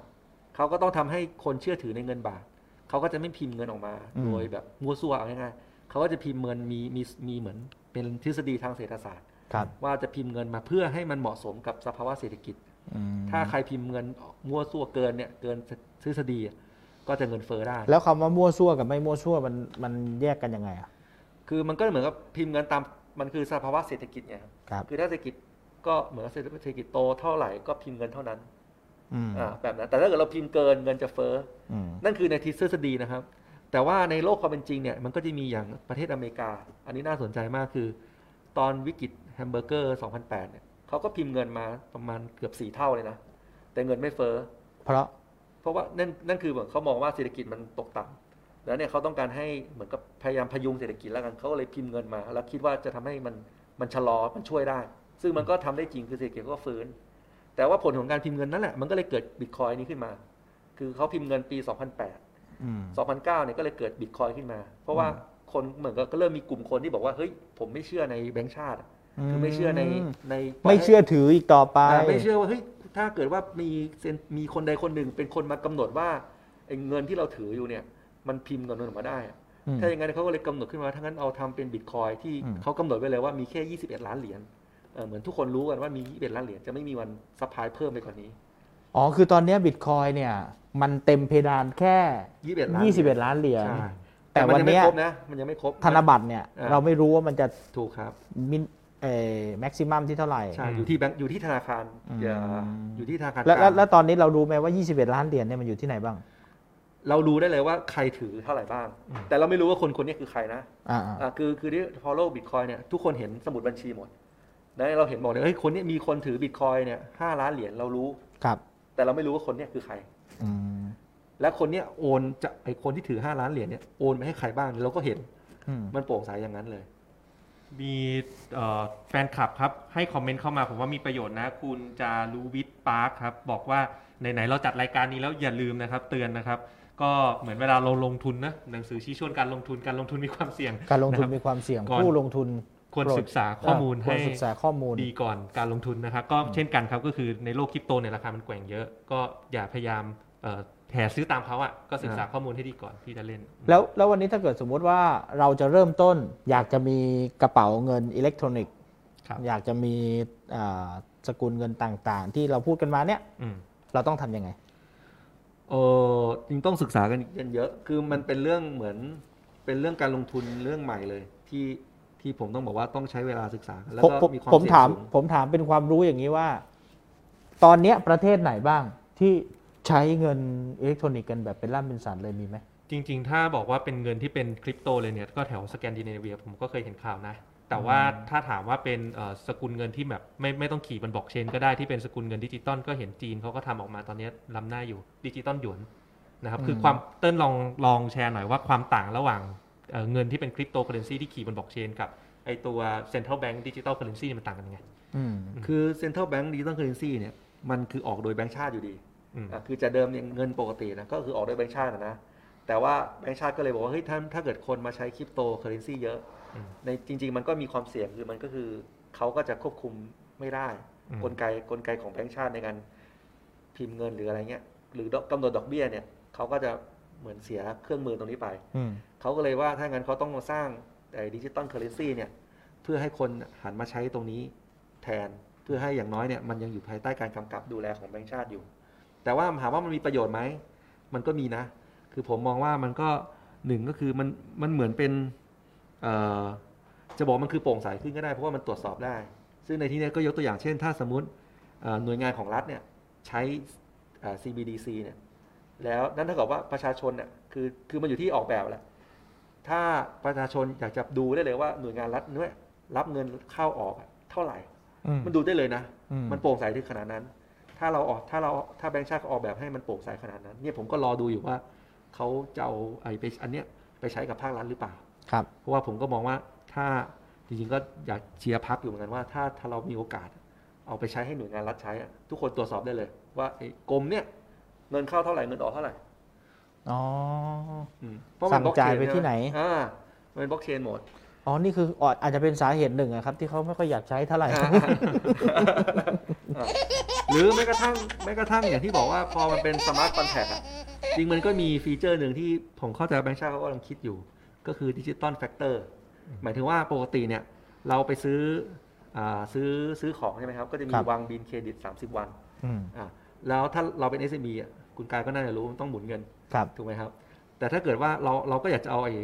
เขาก็ต้องทำให้คนเชื่อถือในเงินบาท เขาก็จะไม่พิมพ์เงินออกมา อืม โดยแบบมั่วซั่วเอาง่ายๆ เขาก็จะพิมพ์เงินมีมีมีเหมือนเป็นทฤษฎีทางเศรษฐศาสตร์ครับว่าจะพิมพ์เงินมาเพื่อให้มันเหมาะสมกับสภาวะเศรษฐกิจอืมถ้าใครพิมพ์เงินมั่วซั่วเกินเนี่ยเกินทฤษฎีอะก็จะเงินเฟ้อได้ แล้วคำว่ามั่วซั่วกับไม่มั่วซั่วมันมันแยกกันยังไงอะคือมันก็เหมือนกับพิมพ์เงินตามมันคือสภาวะเศรษฐกิจไงครับครับคือถ้าเศรษฐกิจก็เหมือนกับเศรษฐกิจโตเท่าไหร่ก็พิมพ์เงินเท่านั้นอืมอ่าแบบนั้นแต่ถ้าเกิดเราพิมพ์เกินเงินจะเฟ้ออืมนั่นคือในทฤษฎีนะครับ แต่ว่าในโลกความเป็นจริงเนี่ยมันก็จะมีอย่างประเทศอเมริกา อันนี้น่าสนใจมากคือ ตอนวิกฤตแฮมเบอร์เกอร์2008เนี่ยเขาก็พิมพ์เงินมาประมาณเกือบสี่เท่าเลยนะ แต่เงินไม่เฟ้อเพราะเพราะว่านั่นนั่นคือเหมือนเขามองว่าเศรษฐกิจมันตกต่ำแล้วเนี่ยเขาต้องการให้เหมือนกับพยายามพยุงเศรษฐกิจแล้วกันเขาก็เลยพิมพ์เงินมา แล้วคิดว่าจะทำให้มันมันชะลอมันช่วยได้ ซึ่งมันก็ทำได้จริงคือเศรษฐกิจก็ฟื้น แต่ว่าผลของการพิมพ์เงินนั่นแหละมันก็เลยเกิดบิตคอยนี้ขึ้นมา คือเขาพิมพ์เงินปี 2008 2009เนี่ยก็เลยเกิดบิตคอยขึ้นมา เพราะว่าคนเหมือนกับก็เริ่มมีกลุ่มคนที่บอกว่าเฮ้ยผมไม่เชื่อในแบงก์ชาติอะคือไม่เชื่อในในไม่เชื่อถืออีกต่อไปอ่าไม่เชื่อว่าเฮ้ยถ้าเกิดว่ามีเซนมีคนใดคนหนึ่งเป็นคนมากำหนดว่าไอ้เงินที่เราถืออยู่เนี่ย มันพิมพ์เงินออกมาได้อะอืมถ้าอย่างนั้นเขาก็เลยกำหนดขึ้นมาถ้างั้นเอาทำเป็นบิตคอยที่อืมเขากำหนดไว้เลยว่ามีแค่ 21 ล้านเหรียญเอ่อเหมือนทุกคนรู้กันว่ามี21ล้านเหรียญจะไม่มีวัน supply เพิ่มไปกว่านี้ อ๋อ คือตอนเนี้บิตคอยน์เนี่ยมันเต็มเพดานแค่ 21 ล้าน21 ล้านเหรียญใช่แต่แต่วันเนี้ยมันยังไม่ครบนะ มันยังไม่ครบ ธนบัตรเนี่ยอ่า เราไม่รู้ว่ามันจะถูกครับ มินเอ่อ maximum ที่เท่าไหร่ ใช่ อยู่ที่แบงก์อยู่ที่ธนาคารอืม อย่าอยู่ที่ธนาคารแล้วกแล้วลางแล้วตอนนี้เรารู้ไหมว่า 21 ล้านเหรียญเนี่ยมันอยู่ที่ไหนบ้าง เรารู้ได้เลยว่าใครถือเท่าไหร่บ้าง แต่เราไม่รู้ว่าคนคนนี้คือใครนะอ่าอ่าคือ คือที่ follow bitcoin เนี่ย ทุกคนเห็นสมุดบัญชีหมดนะเราเห็นบอกเลย เฮ้ย คนเนี้มีคนถือ bitcoin เนี่ยห้าล้านเหรียญ เรารู้ๆครับ แต่เราไม่รู้ว่าคนเนี้คือใคร อืมและคนเนี้ยโอนจะไอคนที่ถือห้าล้านเหรียญเนี่ยโอนไปให้ใครบ้างเราก็เห็นอืมมันโปร่งใสอย่างนั้นเลย มีเอ่อแฟนคลับครับ ให้คอมเมนต์เข้ามาผมว่ามีประโยชน์นะ คุณจารูวิทย์ปาร์คครับ บอกว่า ไหน ๆ เราจัดรายการนี้แล้วอย่าลืมนะครับ เตือนนะครับ ก็เหมือนเวลาเราลงทุนนะ หนังสือชี้ชวนการลงทุนการลงทุนมีความเสี่ยงการลงทุนนะคบ มีความเสี่ยงก่อน ผู้ลงทุน ควรโปรดศึกษาข้อมูลควให้รศึกษาข้อมูลดีก่อนการลงทุนนะครับ ก็เช่นกันครับก็คือในโลกคริปโตเนี่ยราคามันแกว่งเยอะ ก็อย่าพยายามเอ่อแห่ซื้อตามเขาอะก็ศึกษาข้อมูลให้ดีก่อนที่จะเล่น แล้วแล้ววันนี้ถ้าเกิดสมมุติว่าเราจะเริ่มต้น อยากจะมีกระเป๋าเงินอิเล็กทรอนิกส์ครับอยากจะมีอ่าสกุลเงินต่างๆ ที่เราพูดกันมาเนี่ยอืมเราต้องทำยังไงเออจริงต้องศึกษากันกันเยอะ คือมันเป็นเรื่องเหมือนเป็นเรื่องการลงทุนเรื่องใหม่เลยที่ ที่ผมต้องบอกว่าต้องใช้เวลาศึกษากันแล้วผมก็ผมมีความผมเสี่ยงถามสูงผมถามเป็นความรู้อย่างนี้ว่า ตอนเนี้ยประเทศไหนบ้างที่ใช้เงินอิเล็กทรอนิกส์กันแบบเป็นร่ำเป็นสันเลยมีไหมจริง ๆ ถ้าบอกว่าเป็นเงินที่เป็นคริปโตเลยเนี่ยก็แถวสแกนดิเนเวียผมก็เคยเห็นข่าวนะ แต่ว่าถ้าถามว่าเป็นเอ่อสกุลเงินที่แบบไม่ไม่ต้องขี่บนบล็อกเชนก็ได้ที่เป็นสกุลเงินดิจิตอลก็เห็นจีนเขาก็ทำออกมาตอนนี้ล้ำหน้าอยู่ดิจิตอลหยวนนะครับคือความเต้นลองลองแชร์หน่อยว่าความต่างระหว่าง เอ่อเงินที่เป็นคริปโตเคอเรนซีที่ขี่บนบล็อกเชนกับไอตัว central bank digital currency มันต่างกันยังไงอืมคือ central bank digital currency เนี่ยมันคือออกโดยแบงก์ชาติอยู่ดีอืมอะคือจะเดิมเนี่ยเงินปกตินะก็คือออกโดยแบงก์ชาตินะนะแต่ว่าแบงก์ชาติก็เลยบอกว่าเฮ้ยถ้าถ้าเกิดคนมาใช้คริปโตเคอเรนซีเยอะอืมในจริง ๆ มันก็มีความเสี่ยงคือมันก็คือเขาก็จะควบคุมไม่ได้อืมกลไกกลไกของแบงก์ชาติในการพิมพ์เงินหรืออะไรเงี้ยหรือกำหนดดอกเบี้ยเนี่ยเขาก็จะ เหมือนเสียเครื่องมือตรงนี้ไป อืม เขาก็เลยว่าถ้างั้นเขาต้องมาสร้าง digital currency เนี่ยเพื่อให้คนหันมาใช้ตรงนี้แทนเพื่อให้อย่างน้อยเนี่ยมันยังอยู่ภายใต้การกำกับดูแลของแบงก์ชาติอยู่ แต่ว่าถามว่ามันมีประโยชน์ไหม มันก็มีนะ คือผมมองว่ามันก็หนึ่งก็คือมันมันเหมือนเป็นเอ่อจะบอกมันคือโปร่งใสขึ้นก็ได้เพราะว่ามันตรวจสอบได้ ซึ่งในที่นี้ก็ยกตัวอย่างเช่น ถ้าสมมติเอ่อหน่วยงานของรัฐเนี่ยใช้เอ่อ CBDC เนี่ย แล้วนั่นเท่ากับว่าประชาชนเนี่ยคือคือมันอยู่ที่ออกแบบแหละถ้าประชาชนอยากจะดูได้เลยว่าหน่วยงานรัฐเนี่ยรับเงินเข้าออกอะเท่าไหร่อืมมันดูได้เลยนะอืมมันโปร่งใสถึงขนาดนั้น ถ้าเราออกถ้าเราถ้าแบงค์ชาติเขาออกแบบให้มันโปร่งใสขนาดนั้น เนี่ยผมก็รอดูอยู่ว่าเขาจะเอาไอ้ไปอันเนี้ยไปใช้กับภาครัฐหรือเปล่า ครับ เพราะว่าผมก็มองว่าถ้าจริงๆก็อยากเชียร์พักอยู่เหมือนกันว่าถ้าถ้าเรามีโอกาส เอาไปใช้ให้หน่วยงานรัฐใช้อะทุกคนตรวจสอบได้เลย ว่าไอ้กรมเนี่ย เงินเข้าเท่าไหร่เงินออกเท่าไหร่อ๋ออืมเพราะมันสั่งบล็อกเชจ่ายนไปที่ไหน อ่ามันบล็อกเชนหมด อ๋อ นี่คือออาจจะเป็นสาเหตุหนึ่งอะครับ ที่เขาไม่ค่อยอยากใช้เท่าไหร่หรือแม้กระทั่งแม้กระทั่งอย่างที่บอกว่าพอมันเป็น smart contract อะจริงมันก็มี feature หนึ่งที่ผมเข้าใจว่าแบงก์ชาติเขากำลังคิดอยู่ ก็คือ digital factoring หมายถึงว่าปกติเนี่ย เราไปซื้ออาซื้อซื้อของใช่ไหมครับ ก็จะมีครับ วางบิลเครดิต 30 วันอืม อะแล้วถ้าเราเป็น SME อะ คุณกายก็น่าจะรู้มันต้องหมุนเงินครับถูกไหมครับ แต่ถ้าเกิดว่าเราเราก็อยากจะเอาไอ้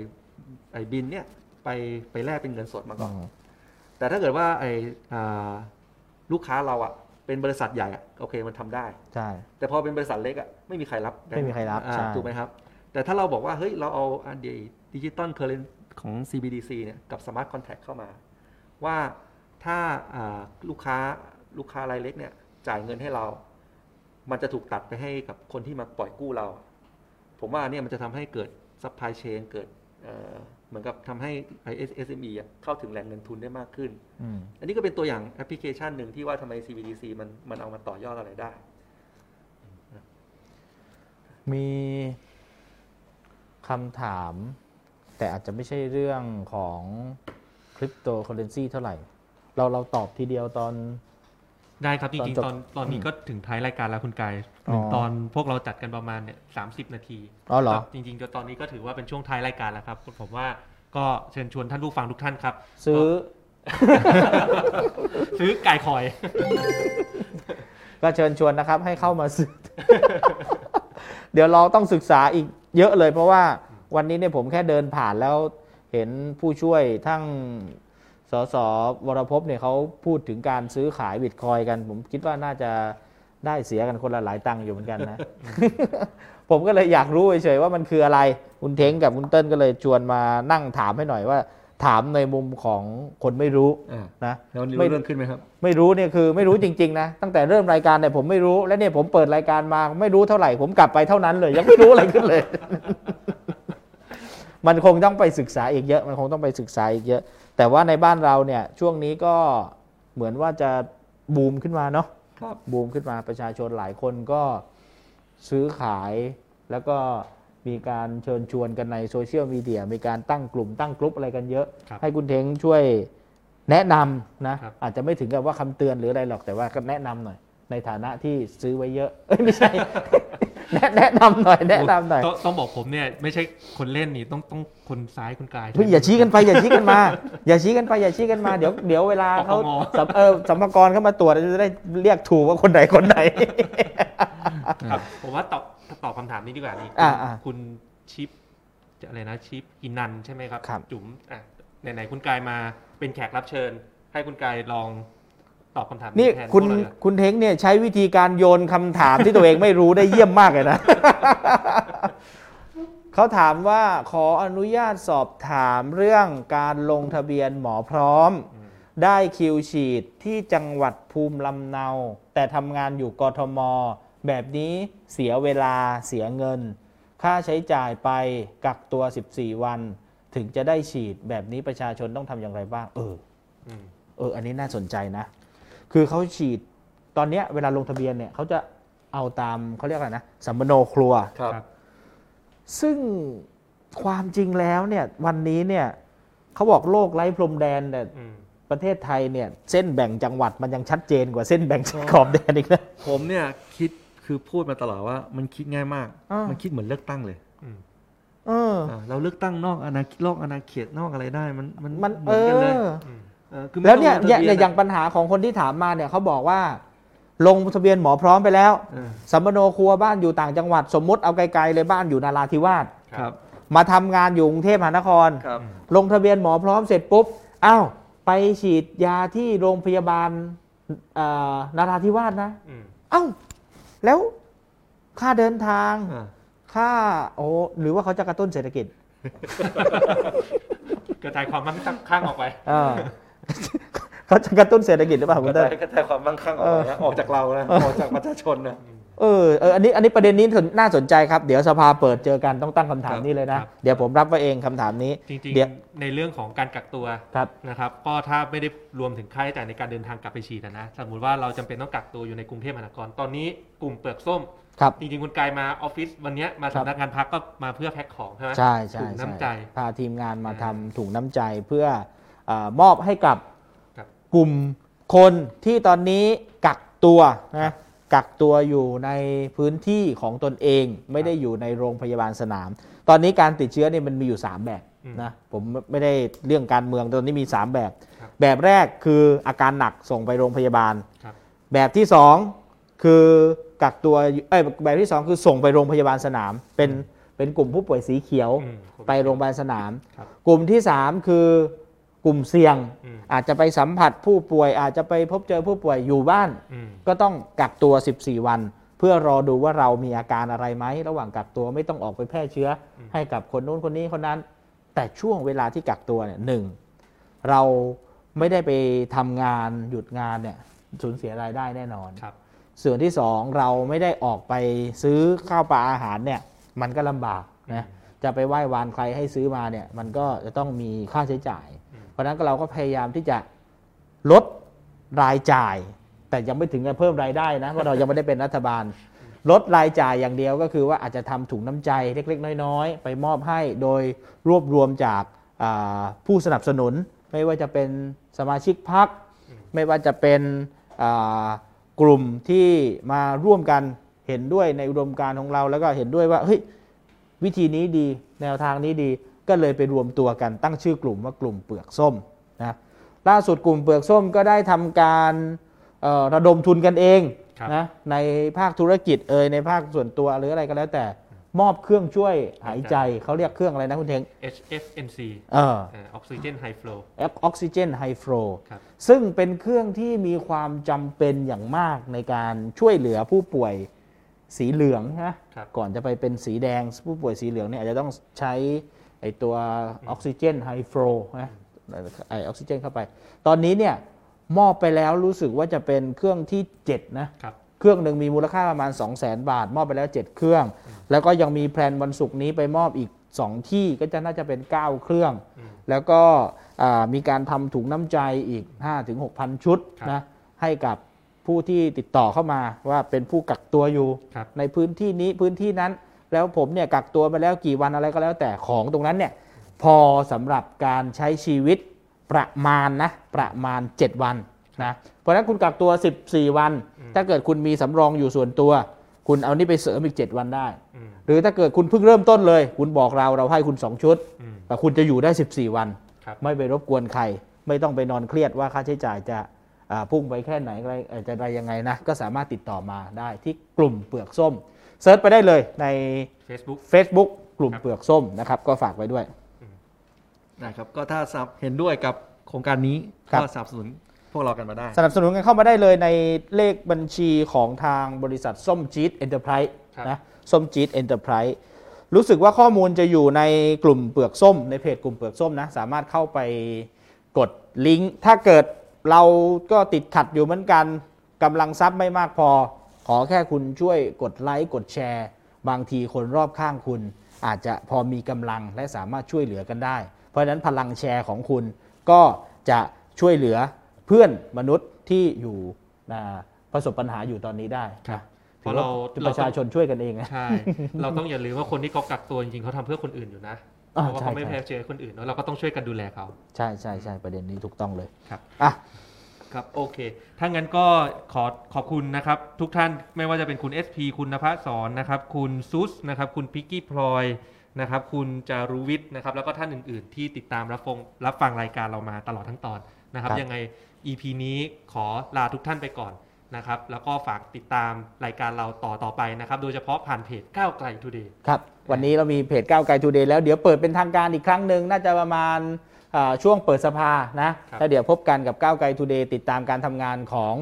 ไอ้บิลเนี่ยไปไปแลกเป็นเงินสดมาก่อน แต่ถ้าเกิดว่าไอ้อ่าลูกค้าเราอะเป็นบริษัทใหญ่อะโอเคมันทำได้ใช่แต่พอเป็นบริษัทเล็กอะไม่มีใครรับแบงค์ไม่มีใครรับอ่าใช่ถูกไหมครับ แต่ถ้าเราบอกว่าเฮ้ยเราเอาอันเดียดิจิตอลเคอร์เรนของ CBDC เนี่ยกับ Smart Contract เข้ามา ว่าถ้าอ่าลูกค้าลูกค้ารายเล็กเนี่ยจ่ายเงินให้เรา มันจะถูกตัดไปให้กับคนที่มาปล่อยกู้เรา ผมว่าเนี่ยมันจะทำให้เกิด supply chain เกิดเอ่อเหมือนกับทำให้ SME อะเข้าถึงแหล่งเงินทุนได้มากขึ้นอืมอันนี้ก็เป็นตัวอย่างแอปพลิเคชันหนึ่งที่ว่าทำไม CBDC มันมันเอามาต่อยอดอะไรได้ มีคำถาม แต่อาจจะไม่ใช่เรื่องของคริปโตเคอเรนซีเท่าไหร่ เราเราตอบทีเดียวตอน ได้ครับ จริงตอนจบๆตอนตอนนี้ก็ถึงท้ายรายการแล้วคุณกายอ๋อตอนพวกเราจัดกันประมาณเนี่ยสานาทีอ๋อเหรอก็จริงๆตอนนี้ก็ถือว่าเป็นช่วงท้ายรายการแล้วครับผมว่าก็เชิญชวนท่านผู้ฟังทุกท่านครับ ซื้อ ซื้อไก่คอย ก็เชิญชวนนะครับ ให้เข้ามาซื้อ เดี๋ยวเราต้องศึกษาอีกเยอะเลย เพราะว่าวันนี้เนี่ยผมแค่เดินผ่านแล้วเห็นผู้ช่วยทั้ง สสวรพเนี่ยเขาพูดถึงการซื้อขายบิตคอยน์กัน ผมคิดว่าน่าจะได้เสียกันคนละหลายตังค์อยู่เหมือนกันนะ ผมก็เลยอยากรู้เฉยๆว่ามันคืออะไร คุณเท้งกับคุณเติ้ลก็เลยชวนมานั่งถามให้หน่อยว่า ถามในมุมของคนไม่รู้อ่านะแล้ววันนี้ไม่รู้เรื่องขึ้นไหมครับ ไม่รู้เนี่ยคือไม่รู้จริงๆนะตั้งแต่เริ่มรายการเนี่ยผมไม่รู้และเนี่ยผมเปิดรายการมาไม่รู้เท่าไหร่ ผมกลับไปเท่านั้นเลย ยังไม่รู้อะไรขึ้นเลย มันคงต้องไปศึกษาอีกเยอะ มันคงต้องไปศึกษาอีกเยอะ แต่ว่าในบ้านเราเนี่ยช่วงนี้ก็เหมือนว่าจะบูมขึ้นมาเนาะครับบูมขึ้นมาประชาชนหลายคนก็ซื้อขายแล้วก็มีการเชิญชวนกันในโซเชียลมีเดียมีการตั้งกลุ่มตั้งกลุ่มอะไรกันเยอะครับให้คุณเทงช่วยแนะนำนะครับอาจจะไม่ถึงกับว่าคำเตือนหรืออะไรหรอกแต่ว่าก็แนะนำหน่อย ในฐานะที่ซื้อไว้เยอะเอ้ยไม่ใช่ แนะแนะนำหน่อยแนะนำหน่อยต้องต้องบอกผมเนี่ยไม่ใช่คนเล่นนี่ต้องต้องคนซ้ายคนกลายเฮ้ยอย่าชี้กันไปอย่าชี้กันมา อย่าชี้กันไปอย่าชี้กันมาเดี๋ยวเดี๋ยวเวลาเขาปปงสัมเออสัมภากรเข้ามาตรวจจะได้เรียกถูกว่าคนไหนคนไหนครับผมว่าตอบตอบคำถามนี้ดีกว่านี่อ่าอ่าคุณชิปจะอะไรนะชิปอินันใช่ไหมครับครับ จุ๋มอะไหนๆคุณกายมาเป็นแขกรับเชิญ ให้คุณกายลอง ตอบคำถามนี่แทนคุณพวกเราเลยคุณเท้งเนี่ยใช้วิธีการโยนคำถามที่ตัวเองไม่รู้ได้เยี่ยมมากเลยนะ เขาถามว่าขออนุญาตสอบถามเรื่องการลงทะเบียนหมอพร้อมได้คิวฉีดที่จังหวัดภูมิลำเนา แต่ทำงานอยู่กทม แบบนี้เสียเวลาเสียเงิน ค่าใช้จ่ายไปกักตัว 14 วัน ถึงจะได้ฉีดแบบนี้ประชาชนต้องทำอย่างไรบ้าง เออ อืม เออ อันนี้น่าสนใจนะ คือเขาฉีดตอนเนี้ยเวลาลงทะเบียนเนี่ยเขาจะเอาตามเขาเรียกอะไรนะสัมมโนครัว ครับ ครับ ซึ่งความจริงแล้วเนี่ยวันนี้เนี่ยเขาบอกโลกไร้พรมแดนแต่อืม ประเทศไทยเนี่ยเส้นแบ่งจังหวัดมันยังชัดเจนกว่าเส้นแบ่งขอบแดนอีกนะ ผมเนี่ยคิดคือพูดมาตลอดว่ามันคิดง่ายมาก อ่ามั มันคิดเหมือนเลือกตั้งเลยอืม เออ อ่าเราเลือกตั้งนอกอาณาโลกอาณาเขตนอกอะไรได้ มันมันมันเหเอมือนกันเลย อ อืมเออคือไม่ แล้วเนี่ยต้อย่างลงทะบีอย่างปัญหาของคนที่ถามมาเนี่ยเขาบอกว่า ลงทะเบียนหมอพร้อมไปแล้วเออสัมมโนครัวบ้านอยู่ต่างจังหวัด สมมติเอาไกลๆเลยบ้านอยู่นาราธิวาสครับมาทำงานอยู่กรุงเทพมหานครครับลงทะเบียนหมอพร้อมเสร็จปุ๊บอ้าวไปฉีดยาที่โรงพยาบาลเอ่อนาราธิวาสนะอืมเอ้าแล้วค่าเดินทางอ่าค่าโอ้หรือว่าเขาจะกระตุ้นเศรษฐกิจกระจายความมั่งคั่งออกไป เออเขาจะกระตุ้นเศรษฐกิจหรือเปล่าคุกณระเต้จายกระจายความมั่งคั่งออกไปนะออกจากเรานะออกจากประชาชนนะเออเอออันนี้อันนี้ประเด็นนี้น่าสนใจครับ เดี๋ยวสภาเปิดเจอกันต้องตั้งคำถามครับนี้เลยนะครับเดี๋ยวผมรับไว้เองคำถามนี้ จริงเดี๋ยวๆในเรื่องของการกักตัวครับนะครับ ก็ถ้าไม่ได้รวมถึงค่าใช้จ่ายในการเดินทางกลับไปฉีดอะนะ สมมติว่าเราจำเป็นต้องกักตัวอยู่ในกรุงเทพมหานคร ตอนนี้กลุ่มเปลือกส้มครับจริงๆ คุณกายมาออฟฟิศวันเนี้ยมาครับสำนักงานพักก็มาเพื่อแพ็คของใช่ไหมใช่ใช่ถุงน้ำใจพาทีมงานมาอ่าทำถุงน้ำใจเพื่อเออมอบให้กับครับกลุ่มคนที่ตอนนี้กักตัวครันะบกักตัวอยู่ในพื้นที่ของตนเอง ไม่ได้อยู่ในโรงพยาบาลสนาม ตอนนี้การติดเชื้อเนี่ยมันมีอยู่ 3 แบบอืมนะผมไม่ได้เรื่องการเมืองตอนนี้มี 3 แบบครับแบบแรกคืออาการหนักส่งไปโรงพยาบาลครับแบบที่ 2 คือกักตัวเอ้ยแบบที่ 2 คือส่งไปโรงพยาบาลสนาม เป็นเป็นกลุ่มผู้ป่วยสีเขียวอืมไปโรงพยาบาลสนามครับกลุ่มที่ 3 คือ กลุ่มเสี่ยงอืมอาจจะไปสัมผัสผู้ป่วย อาจจะไปพบเจอผู้ป่วยอยู่บ้านอืมก็ต้องกักตัว 14 วัน เพื่อรอดูว่าเรามีอาการอะไรไหม ระหว่างกักตัวไม่ต้องออกไปแพร่เชื้ออมให้กับคนนู้นคนนี้คนนั้น แต่ช่วงเวลาที่กักตัวเนี่ยหนึ่งเราไม่ได้ไปทำงานหยุดงานเนี่ยสูญเสียรายได้แน่นอนครับส่วนที่สองเราไม่ได้ออกไปซื้อข้าวปลาอาหารเนี่ยมันก็ลำบากนะจะไปไหว้วานใครให้ซื้อมาเนี่ยมันก็จะต้องมีค่าใช้จ่ายอืม เพราะนั้นเราก็พยายามที่จะลดรายจ่าย แต่ยังไม่ถึงกับเพิ่มรายได้นะเพราะเรายังไม่ได้เป็นรัฐบาล ลดรายจ่ายอย่างเดียวก็คือว่าอาจจะทำถุงน้ำใจเล็ก ๆ น้อยๆ ไปมอบให้โดยรวบรวมจากผู้สนับสนุน ไม่ว่าจะเป็นสมาชิกพักไม่ว่าจะเป็นกลุ่มที่มาร่วมกันเห็นด้วยในอุดมการของเราแล้วก็เห็นด้วยว่าเฮ้ยวิธีนี้ดีแนวทางนี้ดี ก็เลยไปรวมตัวกันตั้งชื่อกลุ่มว่ากลุ่มเปลือกส้มนะล่าสุดกลุ่มเปลือกส้มก็ได้ทำการเอ่อระดมทุนกันเองครับนะในภาคธุรกิจเอ่ยในภาคส่วนตัวหรืออะไรก็แล้วแต่มอบเครื่องช่วยหายใจเขาเรียกเครื่องอะไรนะคุณเทง HFNC เออออกซิเจนไฮฟลูออกซิเจนไฮฟลูครับซึ่งเป็นเครื่องที่มีความจำเป็นอย่างมากในการช่วยเหลือผู้ป่วยสีเหลืองนะครับก่อนจะไปเป็นสีแดงผู้ป่วยสีเหลืองเนี่ยอาจจะต้องใช้ไอตัวออกซิเจนไฮฟลูนะไอออกซิเจนเข้าไป ตอนนี้เนี่ยมอบไปแล้วรู้สึกว่าจะเป็นเครื่องที่ 7 นะครับเครื่องหนึ่งมีมูลค่าประมาณ 2 0 0 0 0 0 บาท มอบไปแล้ว 7 เครื่อง แล้วก็ยังมีแพลนวันศุกร์นี้ไปมอบอีก 2 ที่ก็จะน่าจะเป็น 9 เครื่องอืมแล้วก็อ่ามีการทำถุงน้ำใจอีก 5-6,000 ชุดครับนะให้กับผู้ที่ติดต่อเข้ามาว่าเป็นผู้กักตัวอยู่ครับในพื้นที่นี้พื้นที่นั้น แล้วผมเนี่ยกักตัวไปแล้วกี่วันอะไรก็แล้วแต่ของตรงนั้นเนี่ยพอสำหรับการใช้ชีวิตประมาณนะประมาณ 7 วันนะเพราะฉะนั้นคุณกักตัว 14 วัน ถ้าเกิดคุณมีสำรองอยู่ส่วนตัว คุณเอานี่ไปเสริมอีก 7 วันได้อืมหรือถ้าเกิดคุณเพิ่งเริ่มต้นเลย คุณบอกเราเราให้คุณ 2 ชุดอืมแต่คุณจะอยู่ได้ 14 วันครับไม่ไปรบกวนใคร ไม่ต้องไปนอนเครียดว่าค่าใช้จ่ายจะอ่าพุ่งไปแค่ไหนอะไรเอ่อจะอะไรยังไงนะก็สามารถติดต่อมาได้ที่กลุ่มเปลือกส้ม เซิร์ชไปได้เลยใน Facebook Facebook กลุ่มครับเปลือกส้มนะครับ ก็ฝากไว้ด้วยนะครับ ก็ถ้าสับเห็นด้วยกับโครงการนี้ครับก็สนับสนุนพวกเรากันมาได้ สนับสนุนกันเข้ามาได้เลยในเลขบัญชีของทางบริษัทส้มจี๊ดเอ็นเตอร์ไพรส์ครับนะส้มจี๊ดเอ็นเตอร์ไพรส์รู้สึกว่าข้อมูลจะอยู่ในกลุ่มเปลือกส้ม ในเพจกลุ่มเปลือกส้มนะ สามารถเข้าไปกดลิงก์ถ้าเกิดเราก็ติดขัดอยู่เหมือนกันกำลังทรัพย์ไม่มากพอ ขอแค่คุณช่วยกดไลค์กดแชร์ บางทีคนรอบข้างคุณ อาจจะพอมีกำลังและสามารถช่วยเหลือกันได้ เพราะฉะนั้นพลังแชร์ของคุณก็จะช่วยเหลือเพื่อนมนุษย์ที่อยู่อ่าประสบปัญหาอยู่ตอนนี้ได้ครับถือว่าเพราะเราประชาชนช่วยกันเองนะใช่เราต้องอย่าลืมว่าคนที่เขากักตัวจริงๆเขาทำเพื่อคนอื่นอยู่นะเพอ่าราะว่าเขาไม่ใช่แพ้เชื้อคนอื่นแล้วเราก็ต้องช่วยกันดูแลเขาใช่ใช่ใช่ประเด็นนี้ถูกต้องเลยครับอะ ครับโอเค ถ้างั้นก็ขอขอบคุณนะครับ ทุกท่านไม่ว่าจะเป็นคุณ SP คุณนภัสสอนนะครับ คุณซุสนะครับ คุณพิกกี้พลอยนะครับ คุณจารุวิทย์นะครับ แล้วก็ท่านอื่น ๆ ที่ติดตามรับฟังรับฟังรายการเรามาตลอดทั้งตอนนะครับ ครับ ยังไง EP นี้ขอลาทุกท่านไปก่อนนะครับ แล้วก็ฝากติดตามรายการเราต่อต่อไปนะครับ โดยเฉพาะผ่านเพจก้าวไกลทูเดย์ ครับ วันนี้เรามีเพจก้าวไกลทูเดย์แล้วเดี๋ยวเปิดเป็นทางการอีกครั้งหนึ่งน่าจะประมาณอ่า ช่วงเปิดสภานะครับแล้วเดี๋ยวพบกันกับก้าวไกล Today ติดตามการทำงานของ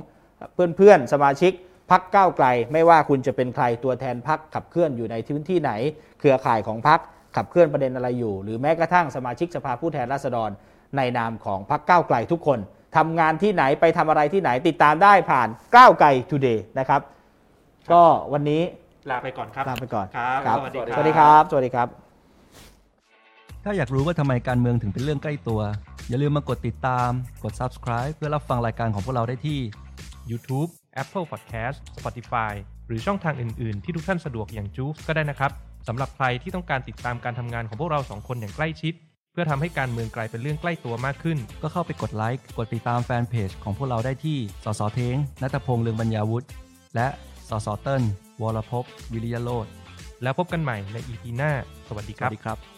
เพื่อนๆ สมาชิกพรรคก้าวไกล ไม่ว่าคุณจะเป็นใครตัวแทนพรรคขับเคลื่อนอยู่ในพื้นที่ไหน เครือข่ายของพรรคขับเคลื่อนประเด็นอะไรอยู่ หรือแม้กระทั่งสมาชิกสภาผู้แทนราษฎร ในนามของพรรคก้าวไกลทุกคนทำงานที่ไหนไปทำอะไรที่ไหนติดตามได้ผ่านก้าวไกล Today นะครับ ก็วันนี้ลาไปก่อนครับลาไปก่อนครับครับสวัสดีสวัสดีครับ สวัสดีครับ ถ้าอยากรู้ว่าทำไมการเมืองถึงเป็นเรื่องใกล้ตัว อย่าลืมมากดติดตาม กด subscribe เพื่อรับฟังรายการของพวกเราได้ที่ YouTube Apple Podcast Spotify หรือช่องทางอื่น ๆ ที่ทุกท่านสะดวกอย่างจูฟก็ได้นะครับสำหรับใครที่ต้องการติดตามการทำงานของพวกเราสองคนอย่างใกล้ชิด เพื่อทำให้การเมืองกลายเป็นเรื่องใกล้ตัวมากขึ้น ก็เข้าไปกดไลค์กดติดตามแฟนเพจของพวกเราได้ที่สสเทงนัตพงษ์เลืองบรรยาวุฒิและสสเติ้ลวรภพวิริยโรธแล้วพบกันใหม่ใน EP หน้า สวัสดีสครัวับ สดีครับ